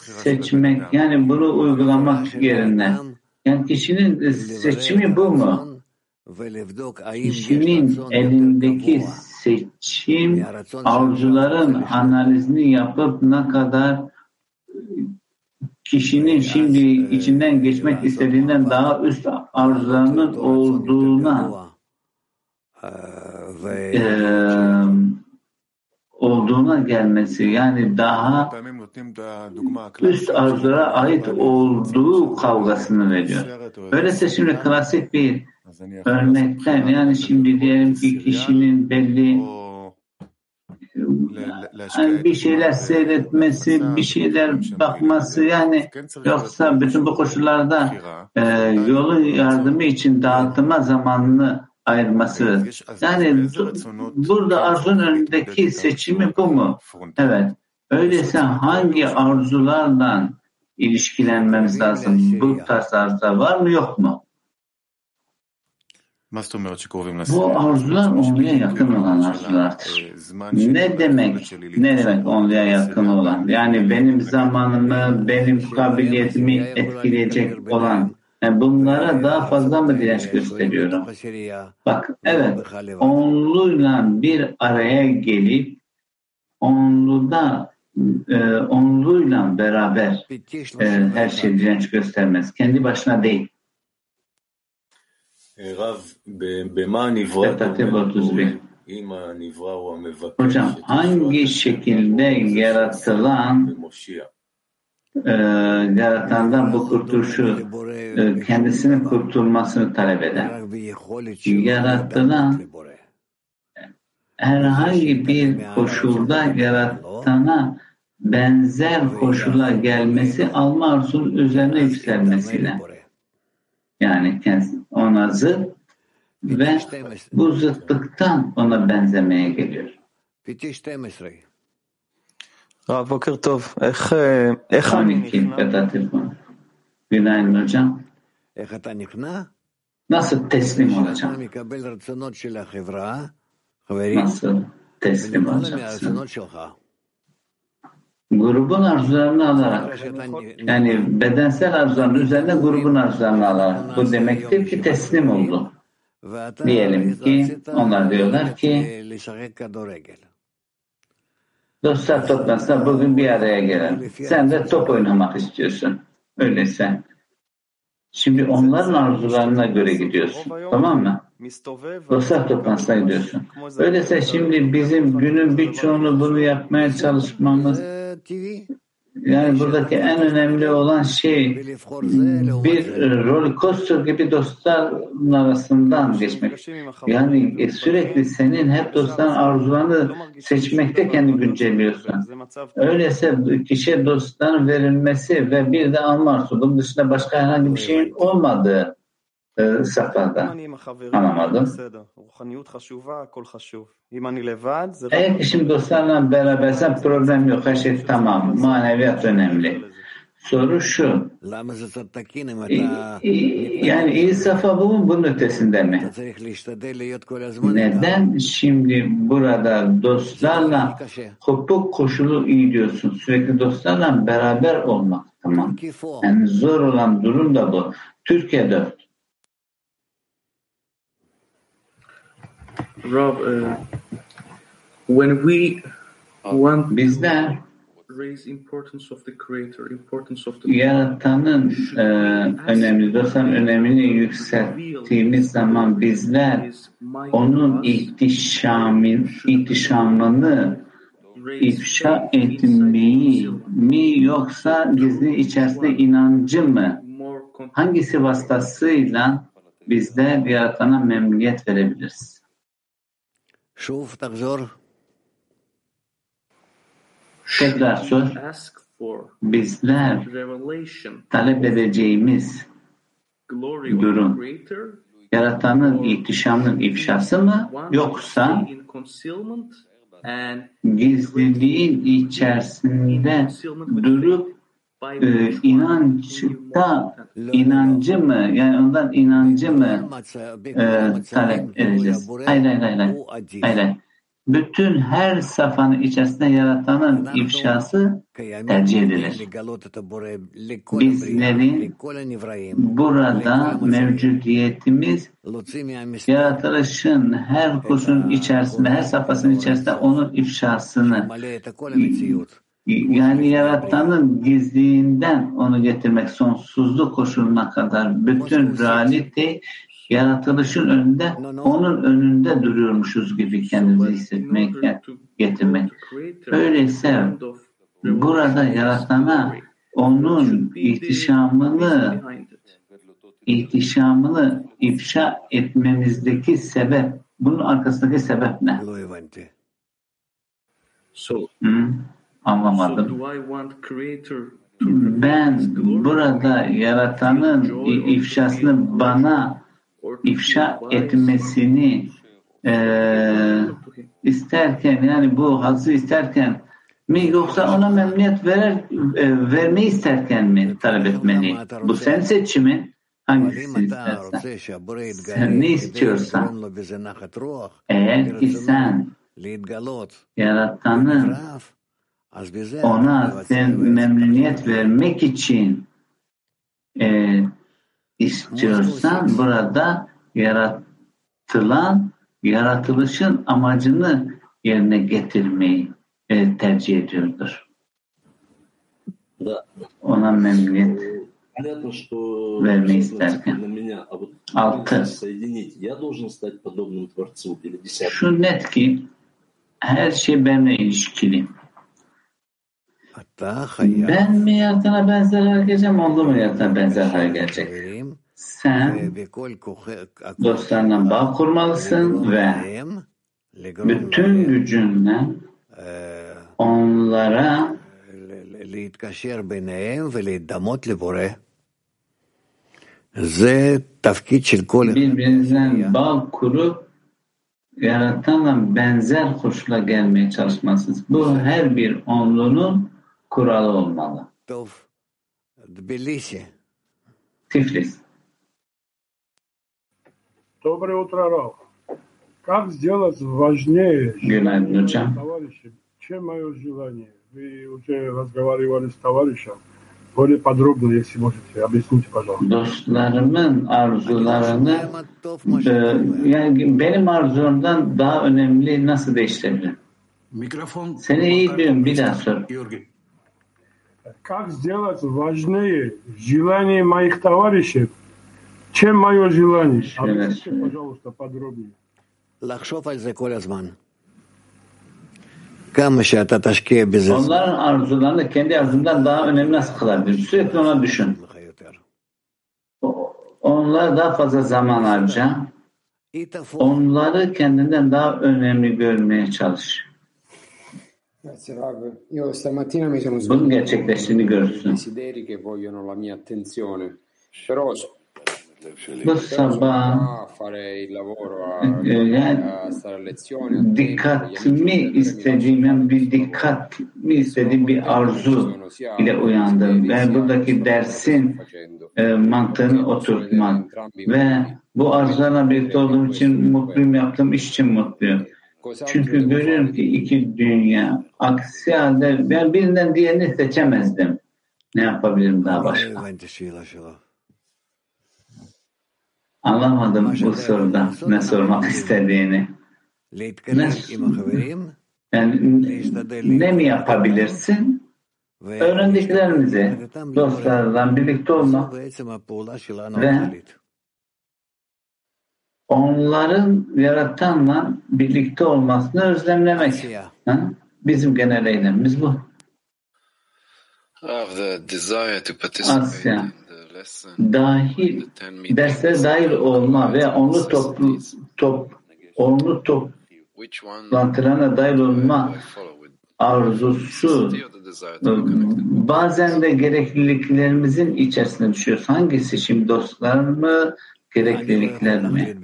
seçmek, yani bunu uygulamak yerine. Yani kişinin seçimi bu mu? Kişinin elindeki seçim arzuların analizini yapıp ne kadar kişinin şimdi içinden geçmek istediğinden daha üst arzularının olduğuna e, olduğuna gelmesi yani daha üst arzulara ait olduğu kavgasını veriyor. Öyleyse şimdi klasik bir örnekten yani şimdi diyelim ki kişinin belli yani bir şeyler seyretmesi, bir şeyler bakması yani yoksa bütün bu koşullarda e, yolun yardımı için dağıtıma zamanını ayırması. Yani burada arzun önündeki seçimi bu mu? Evet. Öyleyse hangi arzulardan ilişkilenmemiz lazım? Bu tarz arzular var mı yok mu? Bu arzular onluya yakın olan arzulardır. Ne demek, ne demek onluya yakın olan? Yani benim zamanımı, benim kabiliyetimi etkileyecek olan yani bunlara daha fazla mı direnç gösteriyorum? Bak evet, onluyla bir araya gelip onluda e, onluyla beraber e, her şey direnç göstermez. Kendi başına değil. 31 Hocam hangi şekilde yaratılan e, yaratandan bu kurtuluşu e, kendisinin kurtulmasını talep eder. Yaratılan herhangi bir koşulda yaratana benzer koşula gelmesi alma arzusunun üzerine yükselmesiyle. Yani ona zıt ve bu zıtlıktan ona benzemeye geliyor. רב, בוקר טוב. איך, איך אני נכנע? Günaydın hocam. Nasıl teslim olacağım? Nasıl teslim olacaksın? Grubun arzularını alarak, yani bedensel arzuların üzerine grubun arzularını alarak. Bu demektir ki teslim oldu. Diyelim ki onlar diyorlar ki dostlar toplansa bugün bir araya gelelim. Sen de top oynamak istiyorsun. Öyleyse. Şimdi onların arzularına göre gidiyorsun. Tamam mı? Dostlar toplantısına gidiyorsun. Öyleyse şimdi bizim günün birçoğunu bunu yapmaya çalışmamız yani buradaki en önemli olan şey bir roller coaster gibi dostların arasından geçmek. Yani sürekli senin hep dostların arzularını seçmekte kendi güncelliyorsun. Öyleyse kişiye dostların verilmesi ve bir de alma arzusu. Bunun dışında başka herhangi bir şeyin olmadığı safhada. Anlamadım. Eğer kişi dostlarla berabersen problem yok. Her şey tamam. Maneviyat önemli. Soru şu. Yani iyi safa bu mu? Bunun ötesinde mi? Neden şimdi burada dostlarla kopuk koşulu iyi diyorsun? Sürekli dostlarla beraber olmak. Tamam. Yani zor olan durum da bu. Türkiye'de Rob, uh, when we want Bizler raise importance of the creator, importance of the yaratanın e, önemli, dostların önemini yükselttiğimiz zaman bizler onun ihtişamin, ihtişamını ifşa etmeyi mi yoksa gizli içerisinde inancı mı? Hangisi vasıtasıyla bizler yaratana memnuniyet verebiliriz? Tekrar sor. Bizler talep edeceğimiz durum yaratanın ihtişamının ifşası mı yoksa gizliliğin içerisinde durup e, inançta inancı mı yani ondan inancı mı e, talep edeceğiz? Hayır hayır hayır. Hayır. Bütün her safhanın içerisinde yaratanın ifşası tercih edilir. Bizlerin burada mevcudiyetimiz yaratılışın her koşulun içerisinde, her safhasının içerisinde onun ifşasını yani yaratanın gizliğinden onu getirmek sonsuzluk koşuluna kadar bütün realite yaratılışın önünde onun önünde duruyormuşuz gibi kendimizi hissetmek getirmek. Öyleyse burada yaratana onun ihtişamını ihtişamını ifşa etmemizdeki sebep bunun arkasındaki sebep ne? Hı? Anlamadım. Ben burada yaratanın ifşasını bana ifşa etmesini e, isterken yani bu hazzı isterken mi yoksa ona memnuniyet verer, e, vermeyi isterken mi talep etmeli? Bu sen seçimin hangisini istersen. Sen ne istiyorsan eğer ki sen yaratanın ona sen memnuniyet vermek için e, istiyorsan burada yaratılan yaratılışın amacını yerine getirmeyi e, tercih ediyordur. Ona memnuniyet vermeyi isterken. Altı. Şu net ki her şey benimle ilişkili. Ben mi yaratana benzer hale geleceğim, onda mı yaratana benzer hale gelecek? Sen dostlarla bağ kurmalısın ve bütün gücünle onlara birbirinizden bağ kurup yaratanla benzer koşula gelmeye çalışmalısınız. Bu her bir onlunun kuralı olmalı. Tiflis. Доброе утро, Рав. Как сделать важнее, Günaydın hocam. товарищи, чем мое желание? Вы уже разговаривали с товарищем. Более подробно, если можете, объясните, пожалуйста. Dostlarımın arzularını e, yani benim arzumdan daha önemli nasıl değiştirebilirim? Mikrofon. Seni iyi biliyorum. Bir daha sor. как сделать важнее желание моих товарищей, чем мое желание. Объясните, пожалуйста, подробнее. Onların arzularını kendi arzundan daha önemli nasıl kılabilir? Sürekli ona düşün. Onlar daha fazla zaman harca. Onları kendinden daha önemli görmeye çalış. Bunun svegliato gerçekleştiğini görürsün. desideri che vogliono la mia attenzione, però Bu sabah dikkatimi istediğim, bir dikkat mi istediğim bir arzu ile uyandım. Yani buradaki dersin e, mantığını oturtmak ve bu arzularla birlikte olduğum için mutluyum, yaptığım iş için mutluyum. Çünkü görüyorum ki iki dünya. Aksi halde ben birinden diğerini seçemezdim. Ne yapabilirim daha başka? Anlamadım bu soruda ne sormak istediğini. Ne, yani ne mi yapabilirsin? Öğrendiklerimizi dostlardan birlikte olmak ve onların yaratanla birlikte olmasını özlemlemek. Ha? Bizim genel eylemimiz bu. Rav, the desire to participate Asya in the lesson, dahil derslere dahil olma ve onlu toplu top onlu toplantılarına dahil olma arzusu bazen de gerekliliklerimizin içerisine düşüyoruz. Hangisi şimdi dostlar mı, gerekliliklerimi.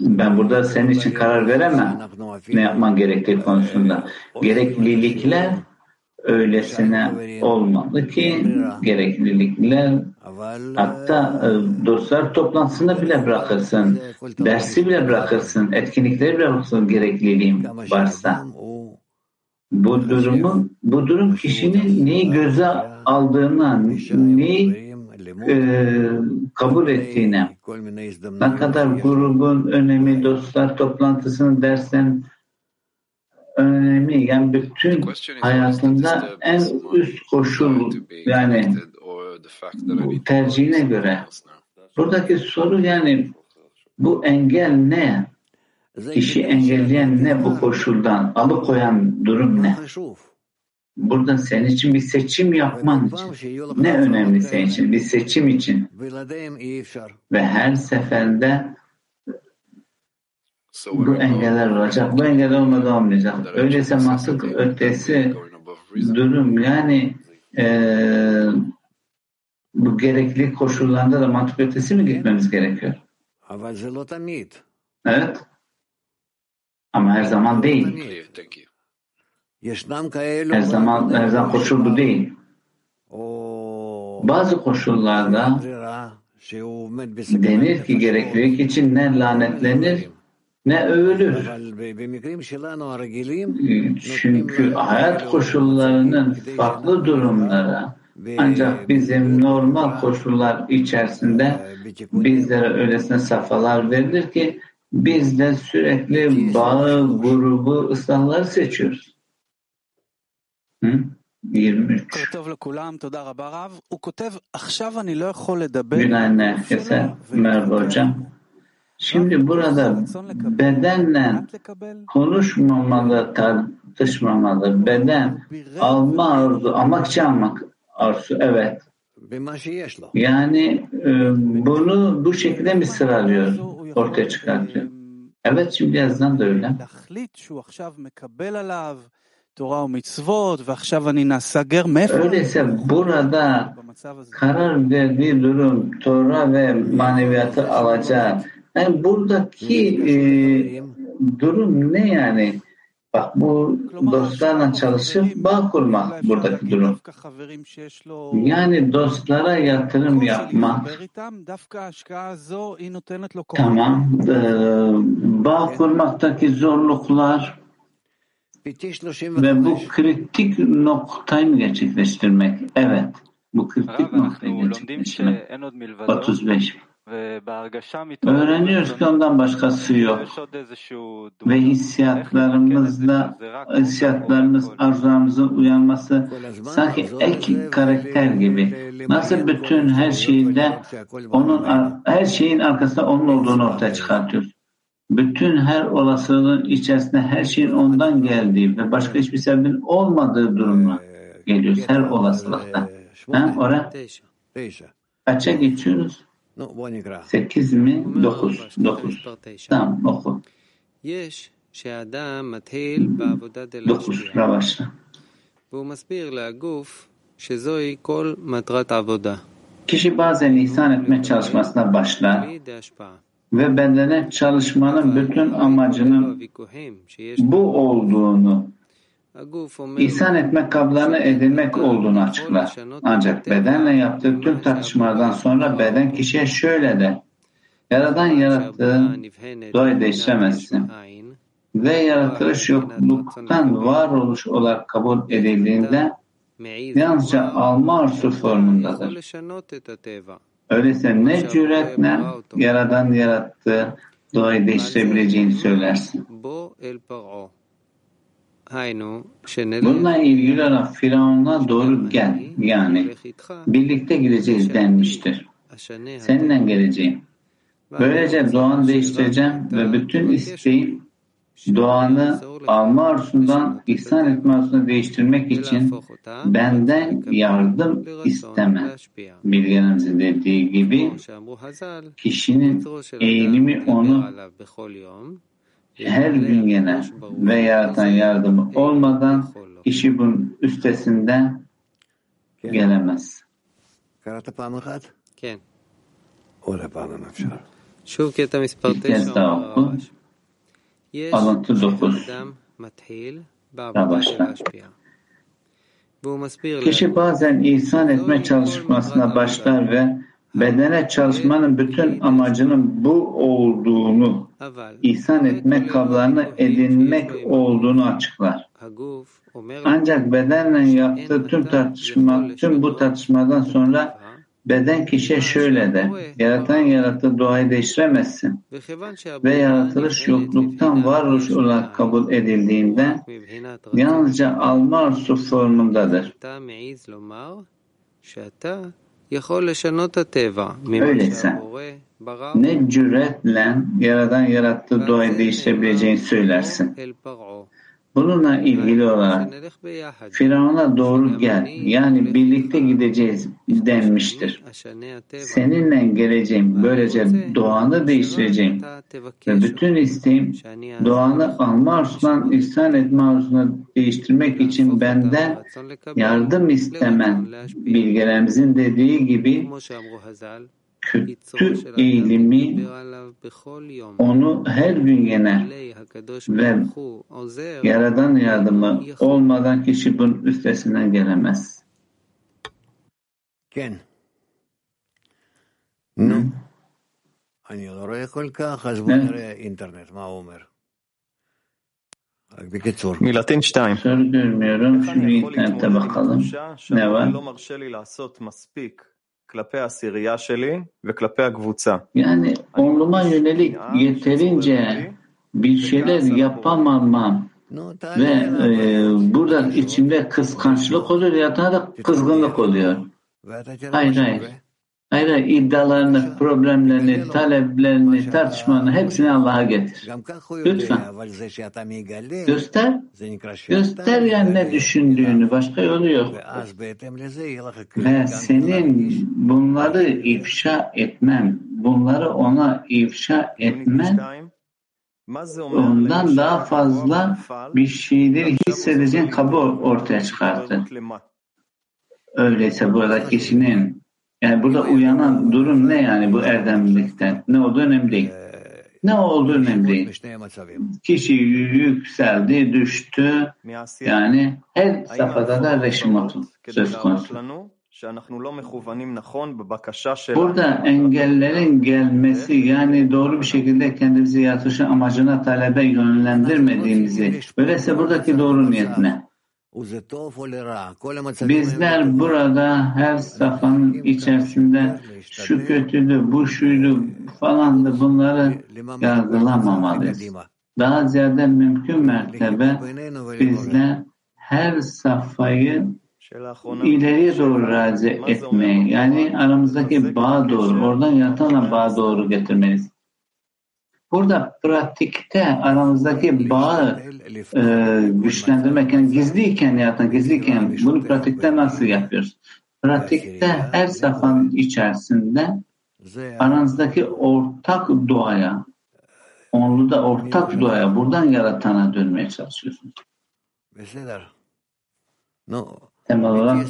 Ben burada senin için karar veremem. Ne yapman gerektiği konusunda. Gereklilikler öylesine olmalı ki gereklilikler hatta e, dostlar toplantısını bile bırakırsın, dersi bile bırakırsın, etkinlikleri bile bırakırsın gerekliliğim varsa. Bu durumu, bu durum kişinin neyi göze aldığına, neyi e, kabul ettiğine, ne kadar grubun önemi, dostlar toplantısının dersen önemi, yani bütün hayatında en üst koşul, yani tercihine göre. Buradaki soru yani bu engel ne? Kişi engelleyen ne bu koşuldan? Alıkoyan durum ne? Burada senin için bir seçim yapman için. Ne önemli senin için? Bir seçim için. Ve her seferinde bu engeller olacak. Bu engeller olmadan olmayacak. Öyleyse mantık ötesi durum yani ee, bu gerekli koşullarında da mantık ötesi mi gitmemiz gerekiyor? Evet. Ama her zaman değil. Her zaman her zaman koşul bu değil. Bazı koşullarda denir ki gereklilik için ne lanetlenir ne övülür. Çünkü hayat koşullarının farklı durumlara ancak bizim normal koşullar içerisinde bizlere öylesine safhalar verilir ki biz de sürekli bağı, grubu, ıslahları seçiyoruz. Hı? 23. Günaydın herkese. Merhaba hocam. Şimdi burada bedenle konuşmamalı, tartışmamalı. Beden alma arzu, almak için almak arzu. Evet. Yani bunu bu şekilde mi sıralıyor, ortaya çıkartıyor? Evet şimdi yazdan da öyle. Öyleyse burada karar verdiği durum Tora ve maneviyatı alacak. Yani buradaki e, durum ne yani? Bak bu dostlarla çalışıp bağ kurmak buradaki durum. Yani dostlara yatırım yapmak. Tamam. Ee, bağ kurmaktaki zorluklar ve bu kritik noktayı mı gerçekleştirmek? Evet. Bu kritik noktayı gerçekleştirmek. 35. Öğreniyoruz ki ondan başkası yok. Ve hissiyatlarımızla, hissiyatlarımız, arzularımızın uyanması sanki ek karakter gibi. Nasıl bütün her şeyde onun, her şeyin arkasında onun olduğunu ortaya çıkartıyoruz. Bütün her olasılığın içerisinde her şeyin ondan geldiği ve başka hiçbir sebebin olmadığı durumuna geliyoruz her olasılıkta. Ha, oraya kaça geçiyoruz? 8 mi? 9. 9. Tamam oku. 9. Ravaşla. Kişi bazen ihsan etme çalışmasına başlar ve bedene çalışmanın bütün amacının bu olduğunu İhsan etmek kablarını edinmek olduğunu açıklar. Ancak bedenle yaptığı tüm tartışmalardan sonra beden kişiye şöyle de Yaradan yarattığı doğayı değiştiremezsin. Ve yaratılış yokluktan varoluş olarak kabul edildiğinde yalnızca alma arzu formundadır. Öyleyse ne cüretle Yaradan yarattığı doğayı değiştirebileceğini söylersin. Bununla ilgili olarak Firavun'a doğru gel. Yani birlikte gideceğiz denmiştir. Seninle geleceğim. Böylece doğanı değiştireceğim ve bütün isteğim doğanı alma arzusundan ihsan etme arzusuna değiştirmek için benden yardım isteme. Bilgerimizin dediği gibi kişinin eğilimi onu her gün gene ve yaratan yardımı olmadan kişi bunun üstesinden gelemez. Bir kez daha oku alıntı 9 başlar. Kişi bazen ihsan etme çalışmasına başlar ve bedene çalışmanın bütün amacının bu olduğunu, ihsan etme kavramını edinmek olduğunu açıklar. Ancak bedenle yaptığı tüm tartışma, tüm bu tartışmadan sonra Beden kişiye şöyle de, yaratan yarattı doğayı değiştiremezsin. Ve yaratılış yokluktan varoluş olarak kabul edildiğinde yalnızca alma arzusu formundadır. Öyleyse ne cüretle yaradan yarattığı doğayı değiştirebileceğini söylersin. Bununla ilgili olarak Firavun'a doğru gel. Yani birlikte gideceğiz denmiştir. Seninle geleceğim. böylece doğanı değiştireceğim. ve bütün isteğim doğanı alma arzusundan ihsan etme arzusuna değiştirmek için benden yardım istemen. Bilgelerimizin dediği gibi kötü eğilimi דיבר עליו בכל יום. onu her gün yener עלי הקדוש ve ברוך הוא עוזר Yaradan yardımı olmadan kişi bunun üstesinden gelemez. כן. נו, אני לא רואה כל כך, אז בוא כן. נראה אינטרנט, מה הוא אומר. רק בקיצור. מלטין 2. Soru görmüyorum. Şimdi internete bakalım. Ne שהבורא var? לא מרשה לי לעשות מספיק כלפי העשירייה שלי וכלפי הקבוצה. Yani onluma yönelik yeterince bir şeyler yapamamam ve e, burada içimde kıskançlık oluyor ya da kızgınlık oluyor. ואתה תראה Hayır מה hayır. Hayır, iddialarını, problemlerini, taleplerini, tartışmalarını hepsini Allah'a getir. Lütfen. Göster. Göster yani ne düşündüğünü. Başka yolu yok. Ve senin bunları ifşa etmem, bunları ona ifşa etmen ondan daha fazla bir şeyleri hissedeceğin kabı ortaya çıkarttı. Öyleyse burada kişinin yani burada uyanan durum ne yani bu erdemlikten? Ne olduğu önemli değil. Ne oldu önemli değil. Kişi yükseldi, düştü. Yani her safhada da reşimatun söz konusu. Burada engellerin gelmesi yani doğru bir şekilde kendimizi yaratılış amacına talebe yönlendirmediğimizi. Öyleyse buradaki doğru niyet ne? Bizler burada her safhanın içerisinde şu kötüydü, bu şuydu falandı bunları yargılamamalıyız. Daha ziyade mümkün mertebe bizler her safhayı ileriye doğru raci etmeyi, yani aramızdaki bağ doğru, oradan yatana bağ doğru getirmeliyiz. Burada pratikte aranızdaki bağı e, güçlendirmek, yani gizliyken ya gizliyken bunu pratikte nasıl yapıyoruz? Pratikte her safhanın içerisinde aranızdaki ortak doğaya, onlu da ortak doğaya, buradan yaratana dönmeye çalışıyorsunuz. Temel olarak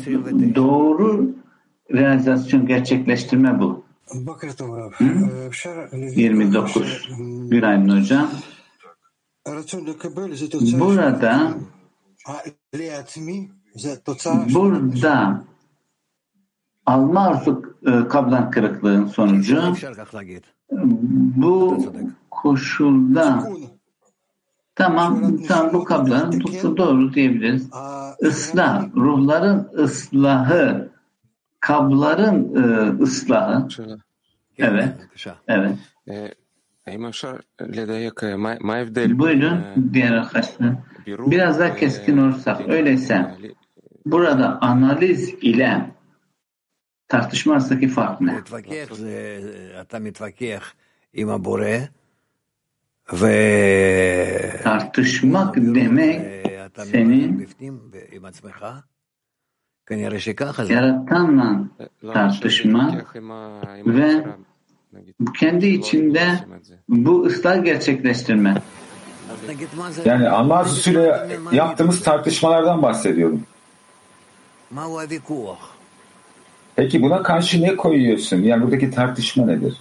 doğru realizasyon gerçekleştirme bu. 29. Günaydın hocam. Burada burada alma arzu e, kablan kırıklığın sonucu. Bu koşulda tamam tam bu kablanın tuttu doğru diyebiliriz. Islah, ruhların ıslahı kabların e, ıslahı. Evet. Evet. Buyurun diğer arkadaşlar. Biraz daha keskin olursak. Öyleyse burada analiz ile tartışma arasındaki fark ne? Tartışmak demek senin yaratanla tartışma ve kendi içinde bu ıslah gerçekleştirme. Yani Allah Resulü'yle yaptığımız tartışmalardan bahsediyorum. Peki buna karşı ne koyuyorsun? Yani buradaki tartışma nedir?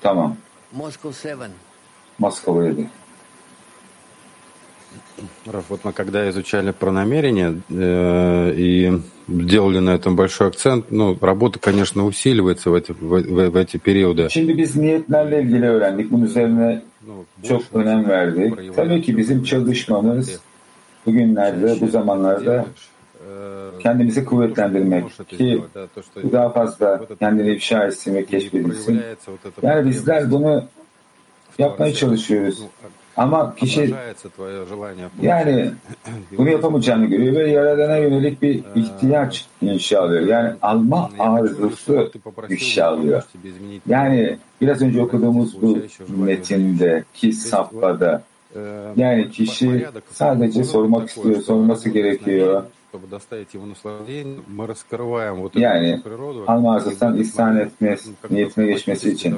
Tamam. Moskova 7. Раф, вот мы когда изучали про намерение э, и делали на этом большой акцент, ну, работа, конечно, усиливается в эти, в, в, в эти периоды. Şimdi biz niyetlerle ilgili öğrendik. Bunun üzerine çok önem verdik. Tabii ki bizim çalışmamız bugünlerde, bu zamanlarda kendimizi kuvvetlendirmek ki bu daha fazla kendini ifşa etsin ve keşfedilsin. Yani bizler bunu yapmaya çalışıyoruz. Ama kişi yani bunu yapamayacağını görüyor ve Yaradan'a yönelik bir ihtiyaç inşa alıyor. Yani alma arzusu ifşa alıyor. Yani biraz önce okuduğumuz bu metindeki safhada yani kişi sadece sormak istiyor, sorması gerekiyor. Yani alma arzusından ihsan etme niyetine geçmesi için.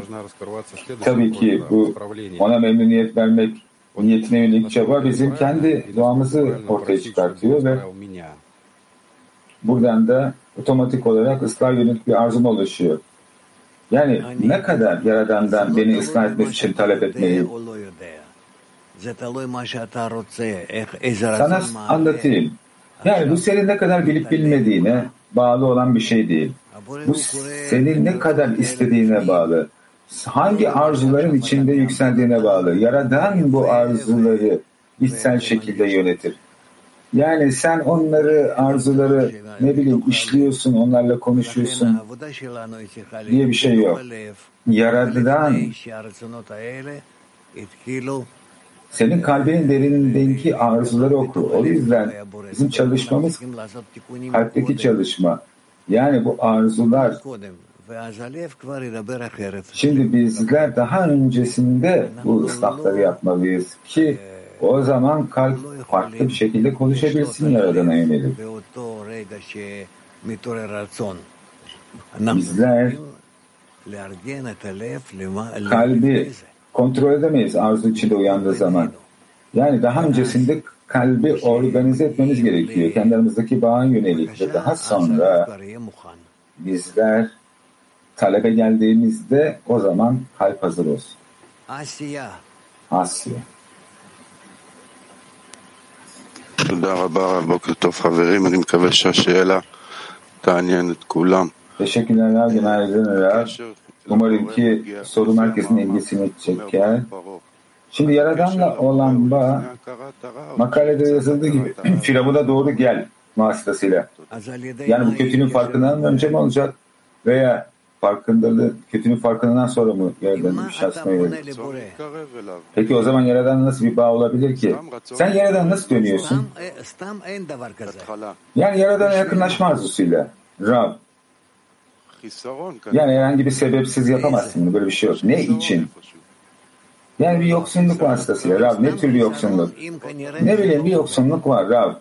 Tabii ki bu ona memnuniyet vermek niyetine yönelik çaba bizim kendi duamızı ortaya çıkartıyor ve buradan da otomatik olarak ıslah yönelik bir arzum oluşuyor. Yani ne kadar Yaradan'dan beni ıslah etmesi için talep etmeyi sana anlatayım. Yani bu senin ne kadar bilip bilmediğine bağlı olan bir şey değil. Bu senin ne kadar istediğine bağlı. Hangi arzuların içinde yükseldiğine bağlı. Yaradan bu arzuları içsel şekilde yönetir. Yani sen onları, arzuları ne bileyim işliyorsun, onlarla konuşuyorsun diye bir şey yok. Yaradan senin kalbinin derinindeki arzuları oku. O yüzden bizim çalışmamız kalpteki çalışma. Yani bu arzular Şimdi bizler daha öncesinde bu ıslahları yapmalıyız ki o zaman kalp farklı bir şekilde konuşabilsin Yaradan'a yönelik. Bizler kalbi kontrol edemeyiz arzu içinde uyandığı zaman. Yani daha öncesinde kalbi organize etmemiz gerekiyor. Kendi aramızdaki bağın yönelik ve daha sonra bizler talebe geldiğimizde o zaman kalp hazır olsun. Asya. Asya. תודה רבה, בוקר טוב חברים, אני מקווה שהשאלה תעניין את כולם. Teşekkürler, günaydınlar. Umarım ki soru merkezinin ilgisini çeker. Şimdi Yaradan'la olan bağ makalede yazıldığı gibi Firavun'a doğru gel vasıtasıyla. Yani bu kötünün farkından önce mi olacak? Veya farkındalığı, kötünün farkından sonra mı Yaradan'ın şahsına? Peki o zaman Yaradan nasıl bir bağ olabilir ki? Sen Yaradan nasıl dönüyorsun? Yani Yaradan'a yakınlaşma arzusuyla. Rab. Yani herhangi bir sebepsiz yapamazsın bunu. Böyle bir şey yok. Ne için? Yani bir yoksunluk vasıtasıyla. Rab ne tür bir yoksunluk? Ne bileyim bir yoksunluk var Rab.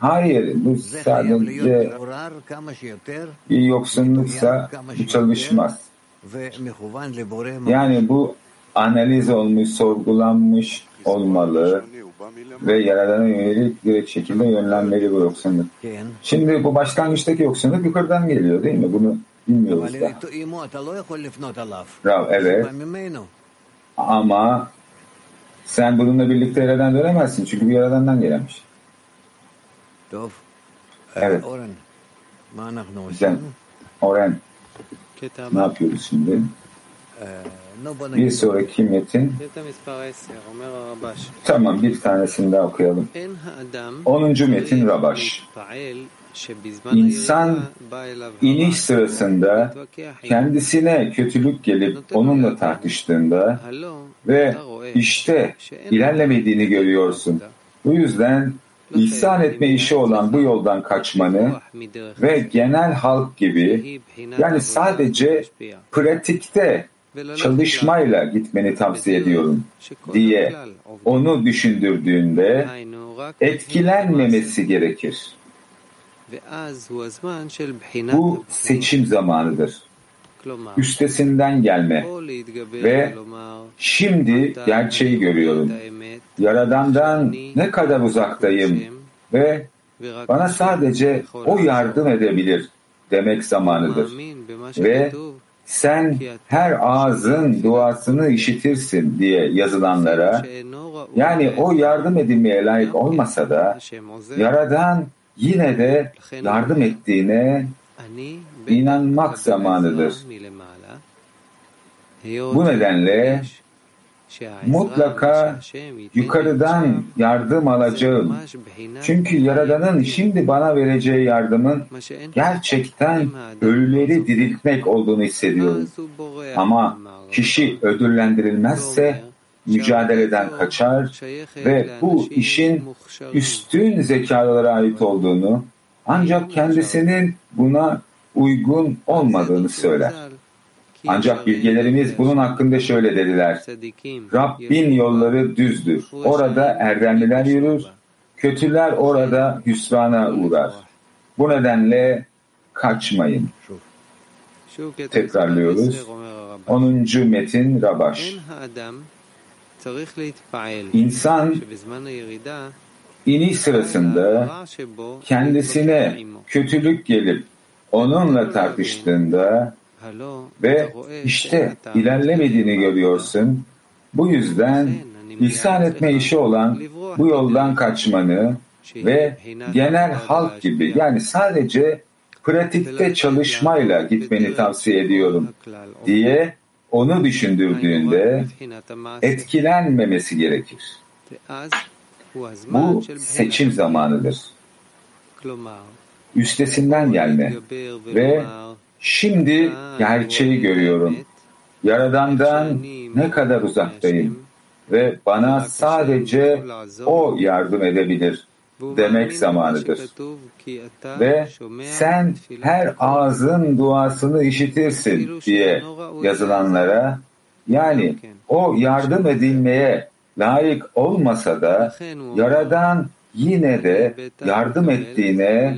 Hayır, bu sadece yoksunluksa bu çalışmaz. Yani bu analiz olmuş, sorgulanmış olmalı ve Yaradan'a yönelik direkt şekilde yönlenmeli bu yoksunluk. Şimdi bu başlangıçtaki yoksunluk yukarıdan geliyor değil mi? Bunu bilmiyoruz da. Rav, evet. Ama sen bununla birlikte Yaradan dönemezsin. Çünkü bu Yaradan'dan gelmiş. Evet. Güzel. Oren. Ne yapıyoruz şimdi? Bir sonraki metin. Tamam bir tanesini daha okuyalım. 10. metin Rabaş. İnsan iniş sırasında kendisine kötülük gelip onunla tartıştığında ve işte ilerlemediğini görüyorsun. Bu yüzden ihsan etme işi olan bu yoldan kaçmanı ve genel halk gibi yani sadece pratikte çalışmayla gitmeni tavsiye ediyorum diye onu düşündürdüğünde etkilenmemesi gerekir. Bu seçim zamanıdır. Üstesinden gelme ve şimdi gerçeği görüyorum. Yaradandan ne kadar uzaktayım ve bana sadece o yardım edebilir demek zamanıdır. Ve sen her ağzın duasını işitirsin diye yazılanlara, yani o yardım edilmeye layık olmasa da, Yaradan yine de yardım ettiğine inanmak zamanıdır. Bu nedenle mutlaka yukarıdan yardım alacağım. Çünkü Yaradan'ın şimdi bana vereceği yardımın gerçekten ölüleri diriltmek olduğunu hissediyorum. Ama kişi ödüllendirilmezse mücadeleden kaçar ve bu işin üstün zekalara ait olduğunu ancak kendisinin buna uygun olmadığını söyler. Ancak bilgelerimiz bunun hakkında şöyle dediler. Rabbin yolları düzdür. Orada erdemliler yürür, kötüler orada hüsrana uğrar. Bu nedenle kaçmayın. Tekrarlıyoruz. 10. Metin Rabaş. İnsan iniş sırasında kendisine kötülük gelip onunla tartıştığında ve işte ilerlemediğini görüyorsun. Bu yüzden ihsan etme işi olan bu yoldan kaçmanı ve genel halk gibi yani sadece pratikte çalışmayla gitmeni tavsiye ediyorum diye onu düşündürdüğünde etkilenmemesi gerekir. Bu seçim zamanıdır. Üstesinden gelme ve şimdi gerçeği görüyorum. Yaradan'dan ne kadar uzaktayım ve bana sadece O yardım edebilir demek zamanıdır. Ve sen her ağzın duasını işitirsin diye yazılanlara yani o yardım edilmeye layık olmasa da Yaradan yine de yardım ettiğine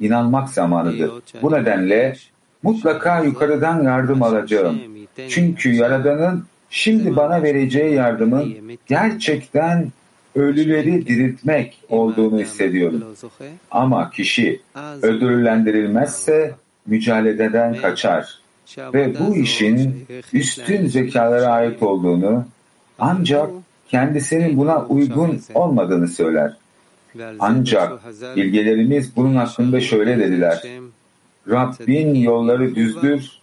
inanmak zamanıdır. Bu nedenle mutlaka yukarıdan yardım alacağım. Çünkü Yaradan'ın şimdi bana vereceği yardımın gerçekten ölüleri diriltmek olduğunu hissediyorum. Ama kişi ödüllendirilmezse mücadeleden kaçar ve bu işin üstün zekalara ait olduğunu ancak kendisinin buna uygun olmadığını söyler. Ancak bilgelerimiz bunun hakkında şöyle dediler. Rabbin yolları düzdür,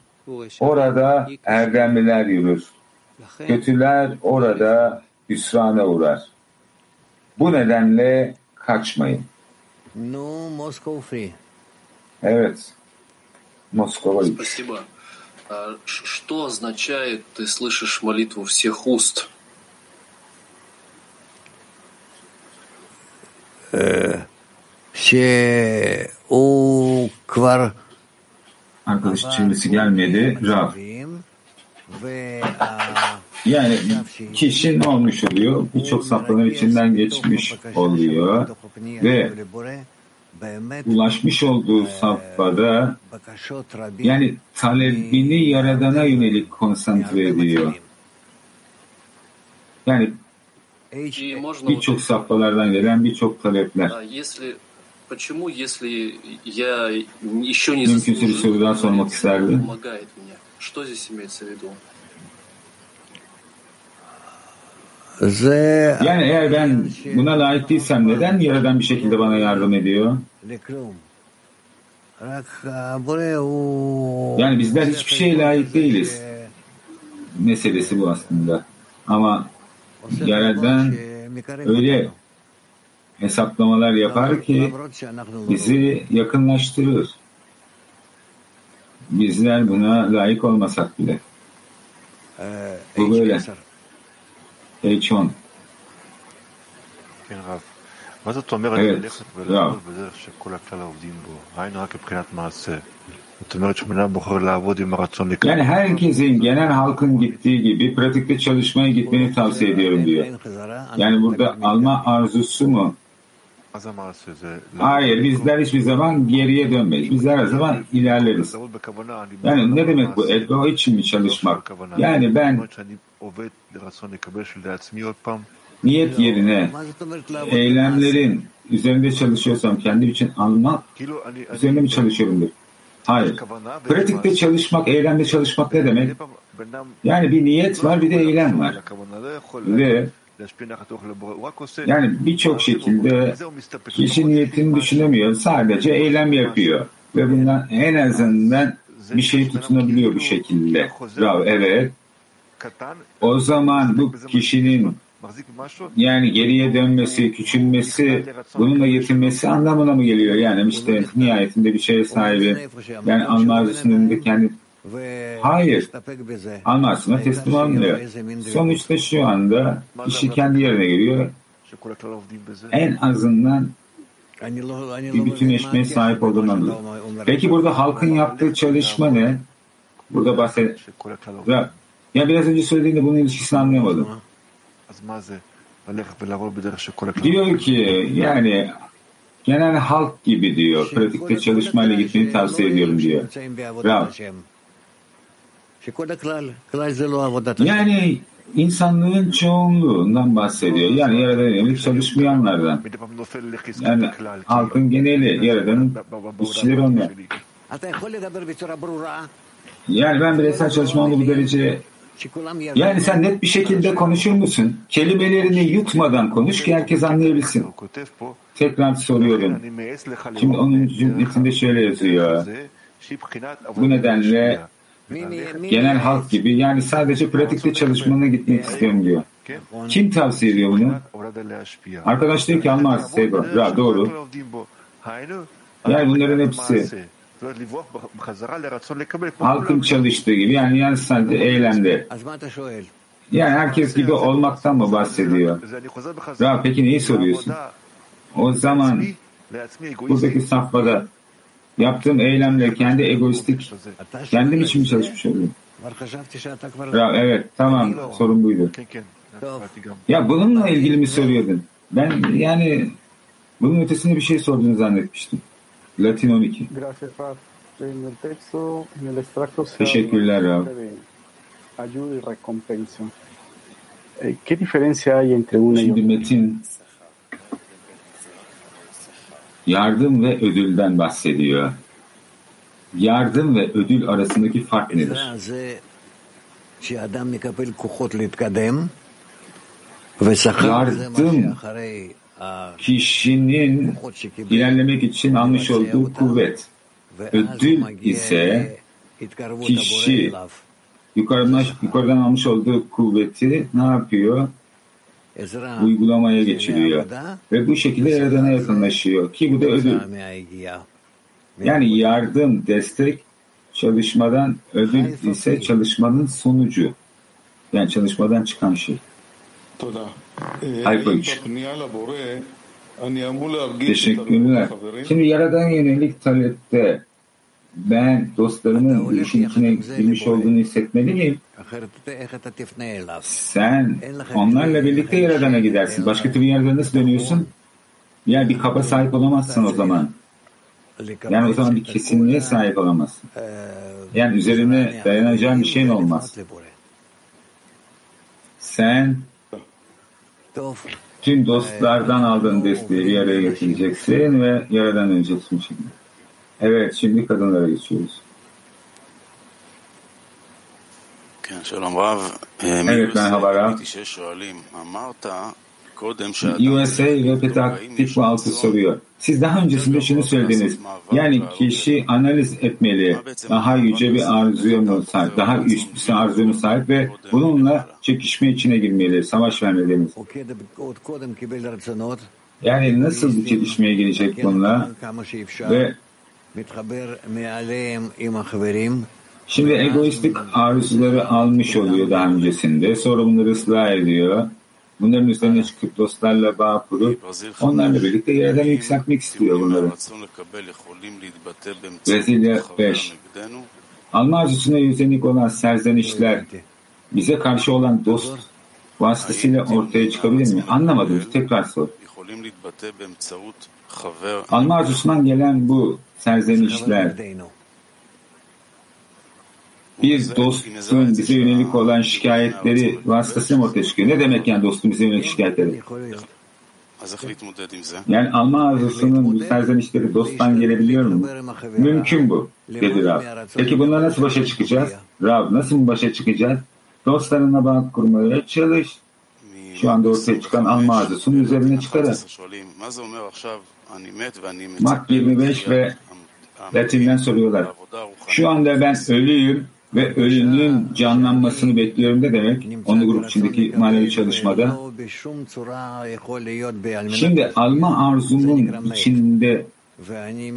orada erdemliler yürür. Kötüler orada hüsrana uğrar. Bu nedenle kaçmayın. No, Moscow free. Evet. Москва. Спасибо. А Что означает, ты слышишь молитву всех уст? שהוא כבר... Arkadaş çevresi gelmedi. Rav. Yani kişi ne olmuş oluyor? Birçok safranın içinden geçmiş oluyor ve ulaşmış olduğu safhada yani talebini yaradana yönelik konsantre ediyor. Yani e birçok safhalardan gelen birçok talepler. Mümkünse bir sorudan sormak isterdim. Yani eğer ben buna layık değilsem neden Yaradan bir şekilde bana yardım ediyor? Yani bizler hiçbir şeye layık değiliz. Meselesi bu aslında. Ama yani ben öyle hesaplamalar yapar ki bizi yakınlaştırır. Bizler buna layık olmasak bile. Ee, Bu böyle. H10. Evet, Rav. רב. ולעבוד בדרך שכל הכלל עובדים בו? היינו רק מבחינת מעשה. זאת אומרת שבן אדם בוחר לעבוד עם הרצון לקרוא. Yani herkesin genel halkın gittiği gibi pratikte çalışmaya gitmeni tavsiye ediyorum diyor. Yani burada alma arzusu mu? מה זה המעשה? זה Hayır, bizler hiçbir zaman geriye dönmeyiz. Bizler her zaman ilerleriz. לעבוד בכוונה. אני Yani ne demek bu? Ego için mi çalışmak? Yani ben זאת אומרת שאני עובד לרצון לקבל של לעצמי עוד פעם. niyet yerine eylemlerin üzerinde çalışıyorsam kendim için almak כאילו אני... אני- üzerinde mi çalışıyorumdur? Hayır. Pratikte çalışmak, eylemde çalışmak ne demek? Yani bir niyet var, bir de eylem var. Ve yani birçok şekilde kişi niyetini düşünemiyor, sadece eylem yapıyor. Ve bundan en azından bir şey tutunabiliyor bu şekilde. Bravo, evet. O zaman bu kişinin yani geriye dönmesi, küçülmesi, bununla yetinmesi anlamına mı geliyor? Yani işte nihayetinde bir şeye sahibi, yani alma arzusunun önünde kendi Hayır. Almasına teslim olmuyor. Sonuçta şu anda kişi kendi yerine geliyor. En azından bir bütünleşmeye sahip olduğunu anlıyor. Peki burada halkın yaptığı çalışma ne? Burada bahset. Ya biraz önce söylediğinde bunun ilişkisini anlayamadım. Diyor ki yani genel halk gibi diyor. Pratikte çalışmayla gitmeyi tavsiye ediyorum diyor. Bravo. Yani insanlığın çoğunluğundan bahsediyor. Yani yaradan yönelik çalışmayanlardan. Yani halkın geneli yaradanın işçileri onlar. Yani ben bireysel çalışmamda bu derece yani sen net bir şekilde konuşur musun? Kelimelerini yutmadan konuş ki herkes anlayabilsin. Tekrar soruyorum. Şimdi onun cümlesinde şöyle yazıyor. Bu nedenle genel halk gibi yani sadece pratikte çalışmana gitmek istiyorum diyor. Kim tavsiye ediyor bunu? Arkadaş diyor ki Almaz Seyba. Ya doğru. Yani bunların hepsi halkın çalıştığı gibi yani yani sadece eylemde. Yani herkes gibi olmaktan mı bahsediyor? Ya peki neyi soruyorsun? O zaman buradaki safhada yaptığım eylemle kendi egoistik kendim için mi çalışmış oluyorum? Ya evet tamam sorun buydu. Ya bununla ilgili mi soruyordun? Ben yani bunun ötesinde bir şey sorduğunu zannetmiştim. Latin 12. Teşekkürler Rab. Ayuda y recompensa. ¿Qué diferencia hay entre una y Şimdi Metin yardım ve ödülden bahsediyor. Yardım ve ödül arasındaki fark nedir? Yardım kişinin ilerlemek için almış olduğu kuvvet. Ödül ise kişi yukarıdan, yukarıdan almış olduğu kuvveti ne yapıyor? Uygulamaya geçiriyor. Ve bu şekilde Yaradan'a yakınlaşıyor. Ki bu da ödül. Yani yardım, destek çalışmadan ödül ise çalışmanın sonucu. Yani çalışmadan çıkan şey. 3. Teşekkürler. Şimdi Yaradan yönelik talepte ben dostlarımın bu işin içine girmiş olduğunu hissetmeli miyim? Sen onlarla birlikte Yaradan'a gidersin. Başka türlü Yaradan'a nasıl dönüyorsun? Yani bir kaba sahip olamazsın o zaman. Yani o zaman bir kesinliğe sahip olamazsın. Yani üzerine dayanacağın bir şeyin olmaz. Sen tüm dostlardan aldığın desteği bir araya getireceksin ve yaradan döneceksin şimdi. Evet, şimdi kadınlara geçiyoruz. Evet, merhaba Rav. USA ve Petah Tikva altı soruyor. Siz daha öncesinde şunu söylediniz. Yani kişi analiz etmeli. Daha yüce bir arzuya mı sahip, daha üst bir arzuya mı sahip ve bununla çekişme içine girmeli, savaş vermeliyiz. Yani nasıl bu çekişmeye girecek bununla ve Şimdi egoistik arzuları almış oluyor daha öncesinde. Sonra bunları ıslah ediyor. Bunların üzerine çıkıp dostlarla bağ kurup onlarla birlikte yerden yükseltmek istiyor bunları. Brezilya 5. Alma arzusuna yüzenik olan serzenişler bize karşı olan dost vasıtasıyla ortaya çıkabilir mi? Anlamadım. Tekrar sor. Alma arzusundan gelen bu serzenişler bir dostun bize yönelik olan şikayetleri vasıtasıyla mı ortaya çıkıyor? Ne demek yani dostun bize yönelik şikayetleri? Yani alma arzusunun bu serzenişleri dosttan gelebiliyor mu? Mümkün bu, dedi Rab. Peki bununla nasıl başa çıkacağız? Rab, nasıl başa çıkacağız? Dostlarına bağ kurmaya çalış. Şu anda ortaya çıkan alma arzusunun üzerine çıkarak. Mak 25 ve Latin'den soruyorlar. Şu anda ben ölüyüm ve ölünün canlanmasını bekliyorum ne demek? Onu grup içindeki manevi çalışmada. Şimdi alma arzumun içinde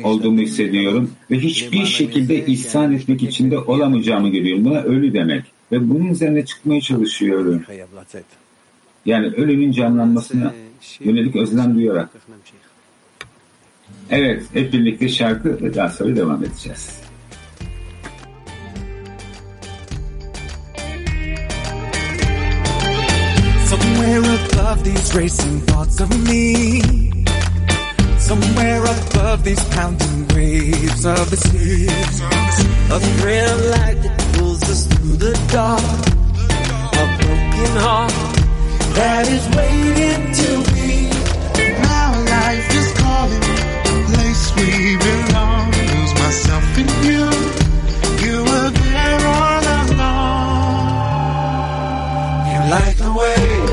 olduğumu hissediyorum ve hiçbir şekilde ihsan etmek içinde olamayacağımı görüyorum. Buna ölü demek. Ve bunun üzerine çıkmaya çalışıyorum. Yani ölünün canlanmasına yönelik özlem duyarak. Evet, hep birlikte şarkı ve daha sonra devam edeceğiz. Above these racing thoughts of me Somewhere above these pounding waves of the sea A thrill light that pulls us through the dark A broken heart that is waiting to be Now life is calling, place we belong. Lose myself in you. You were there all along. You light the way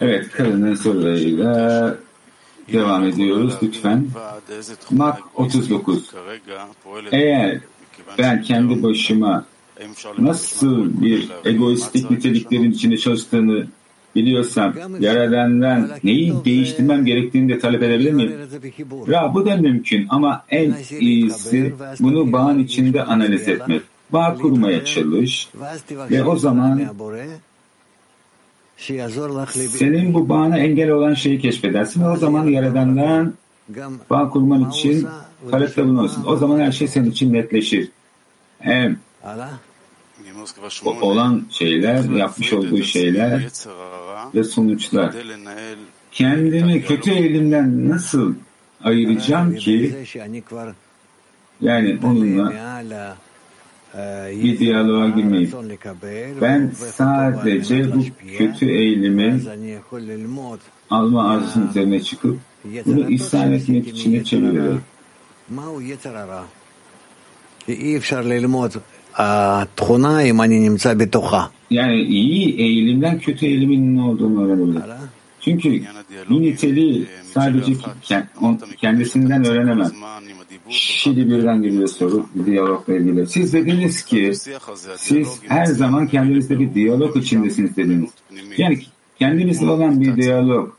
Evet, kadının sorularıyla devam ediyoruz lütfen. Mak 39. Eğer ben kendi başıma nasıl bir egoistik niteliklerin içinde çalıştığını biliyorsam, Yaradan'dan neyi değiştirmem gerektiğini de talep edebilir miyim? Ya bu da mümkün ama en iyisi bunu bağın içinde analiz etmek. Bağ kurmaya çalış ve o zaman senin bu bağına engel olan şeyi keşfedersin o zaman Yaradan'dan bağ kurman için talepte bulunursun. O zaman her şey senin için netleşir. Hem olan şeyler, yapmış olduğu şeyler ve sonuçlar. Kendimi kötü eğilimden nasıl ayıracağım ki yani onunla bir diyaloğa girmeyip ben sadece bu kötü eğilimi alma arzusunun üzerine çıkıp bunu ihsan etmek için çeviriyorum. Yani iyi eğilimden kötü eğilimin ne olduğunu öğrenebilirim. Çünkü bir niteliği sadece kendisinden öğrenemez. Şimdi birden geliyor soru diyalogla ilgili. Siz dediniz ki siz her zaman kendinizde bir diyalog içindesiniz dediniz. Yani kendinizle olan bir diyalog,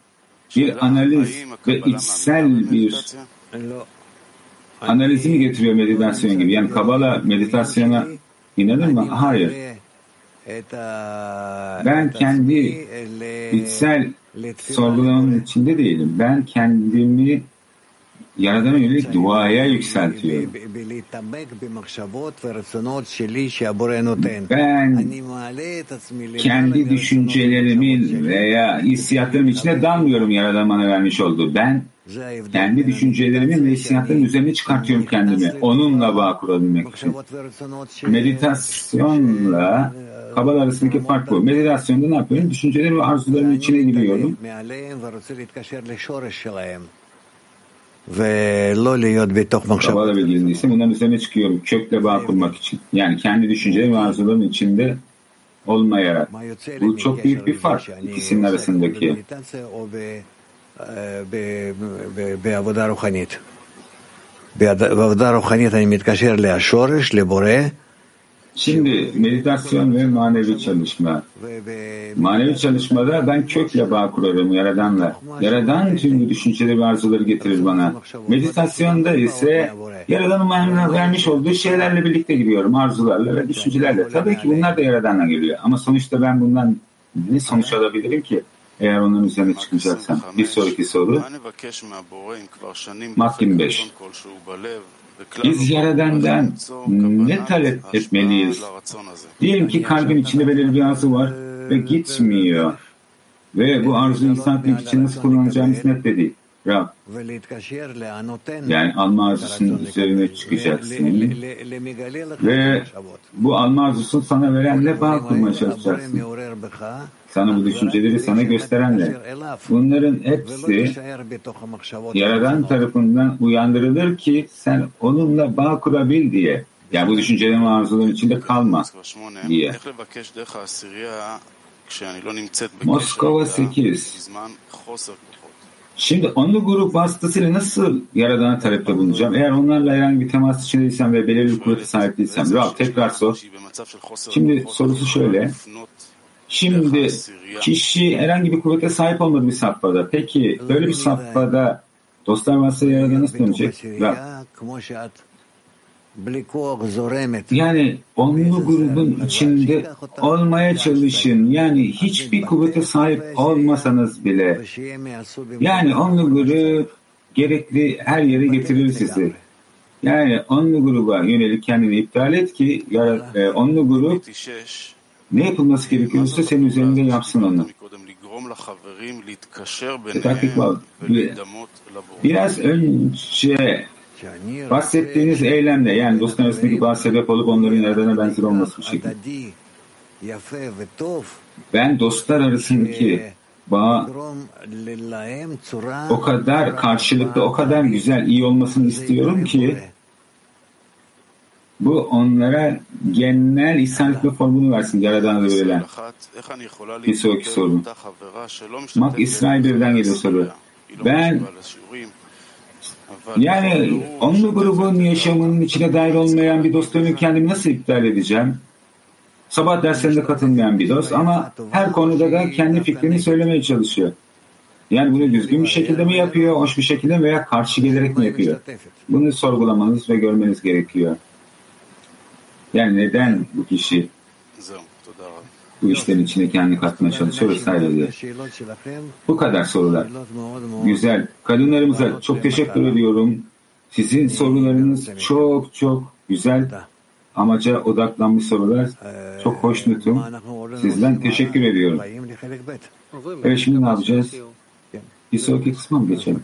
bir analiz ve içsel bir analizi mi getiriyor meditasyon gibi? Yani Kabala meditasyona inanır mı? Hayır. Ben kendi içsel sorgulamanın içinde değilim. Ben kendimi Yaradan'a yönelik duaya yükseltiyorum. Ben kendi düşüncelerimin veya hissiyatlarım içine dalmıyorum Yaradan bana vermiş olduğu. Ben kendi düşüncelerimin ve hissiyatlarımın üzerine çıkartıyorum kendimi. Onunla bağ kurabilmek için. Meditasyonla kabal arasındaki fark bu. Meditasyonda ne yapıyorum? Düşüncelerim ve arzularımın içine giriyorum. Kabala bilgiliyse bunların üzerine çıkıyorum. Kökle bağ kurmak için. Yani kendi düşüncelerim ve arzularımın içinde olmayarak. Bu çok büyük bir fark ikisinin arasındaki. בעבודה רוחנית. בעבודה רוחנית אני מתקשר לשורש, לבורא, Şimdi meditasyon ve manevi çalışma. Manevi çalışmada ben kökle bağ kurarım Yaradan'la. Yaradan tüm bu düşünceleri ve arzuları getirir bana. Meditasyonda ise Yaradan'ın bana vermiş olduğu şeylerle birlikte giriyorum. Arzularla ve düşüncelerle. Tabii ki bunlar da Yaradan'la geliyor. Ama sonuçta ben bundan ne sonuç alabilirim ki? Eğer onların üzerine çıkacaksam. Bir sonraki soru. Mahkim 5. Biz Yaradan'dan ne talep etmeliyiz? Diyelim ki kalbin içinde belirli bir arzu var ve gitmiyor. Ve bu arzu insanlık için nasıl kullanacağımız net de değil. Rab, yani alma arzusunun üzerine çıkacaksın ve bu alma arzusunu sana verenle bağ kurmaya çalışacaksın. Sana bu düşünceleri sana gösterenle. Bunların hepsi Yaradan tarafından uyandırılır ki sen onunla bağ kurabil diye. Yani bu düşüncelerin ve arzuların içinde kalma diye. Moskova 8. Şimdi onlu grup vasıtasıyla nasıl Yaradan'a talepte bulunacağım? Eğer onlarla herhangi bir temas içindeysem ve belirli bir kuvvete sahip değilsem. Rab tekrar sor. Şimdi sorusu şöyle. Şimdi kişi herhangi bir kuvvete sahip olmadığı bir safhada. Peki böyle bir safhada dostlar vasıtasıyla Yaradan'a nasıl dönecek? Rab. Yani onlu grubun içinde olmaya çalışın. Yani hiçbir kuvvete sahip olmasanız bile. Yani onlu grup gerekli her yere getirir sizi. Yani onlu gruba yönelik kendini iptal et ki ya, onlu grup ne yapılması gerekiyorsa senin üzerinde yapsın onu. Biraz önce bahsettiğiniz eylemle yani arasındaki bağ sebep olup onların Yaradan'a benzer olması bir şekilde. Ben dostlar arasındaki bağ o kadar karşılıklı, o kadar güzel, iyi olmasını istiyorum ki bu onlara genel ihsanlıkla formunu versin Yaradan'a verilen. Bir sonraki soru. Mak İsrail birden geliyor soru. Ben yani onlu grubun yaşamının içine dair olmayan bir dostluğunu kendimi nasıl iptal edeceğim? Sabah derslerinde katılmayan bir dost ama her konuda da kendi fikrini söylemeye çalışıyor. Yani bunu düzgün bir şekilde mi yapıyor, hoş bir şekilde veya karşı gelerek mi yapıyor? Bunu sorgulamanız ve görmeniz gerekiyor. Yani neden bu kişi bu işlerin içine kendini katmaya çalışıyor vesaire diye. Bu kadar sorular. Güzel. Kadınlarımıza çok teşekkür ediyorum. Sizin sorularınız çok çok güzel. Amaca odaklanmış sorular. Çok hoşnutum. Sizden teşekkür ediyorum. Evet şimdi ne yapacağız? Bir sonraki kısma mı geçelim?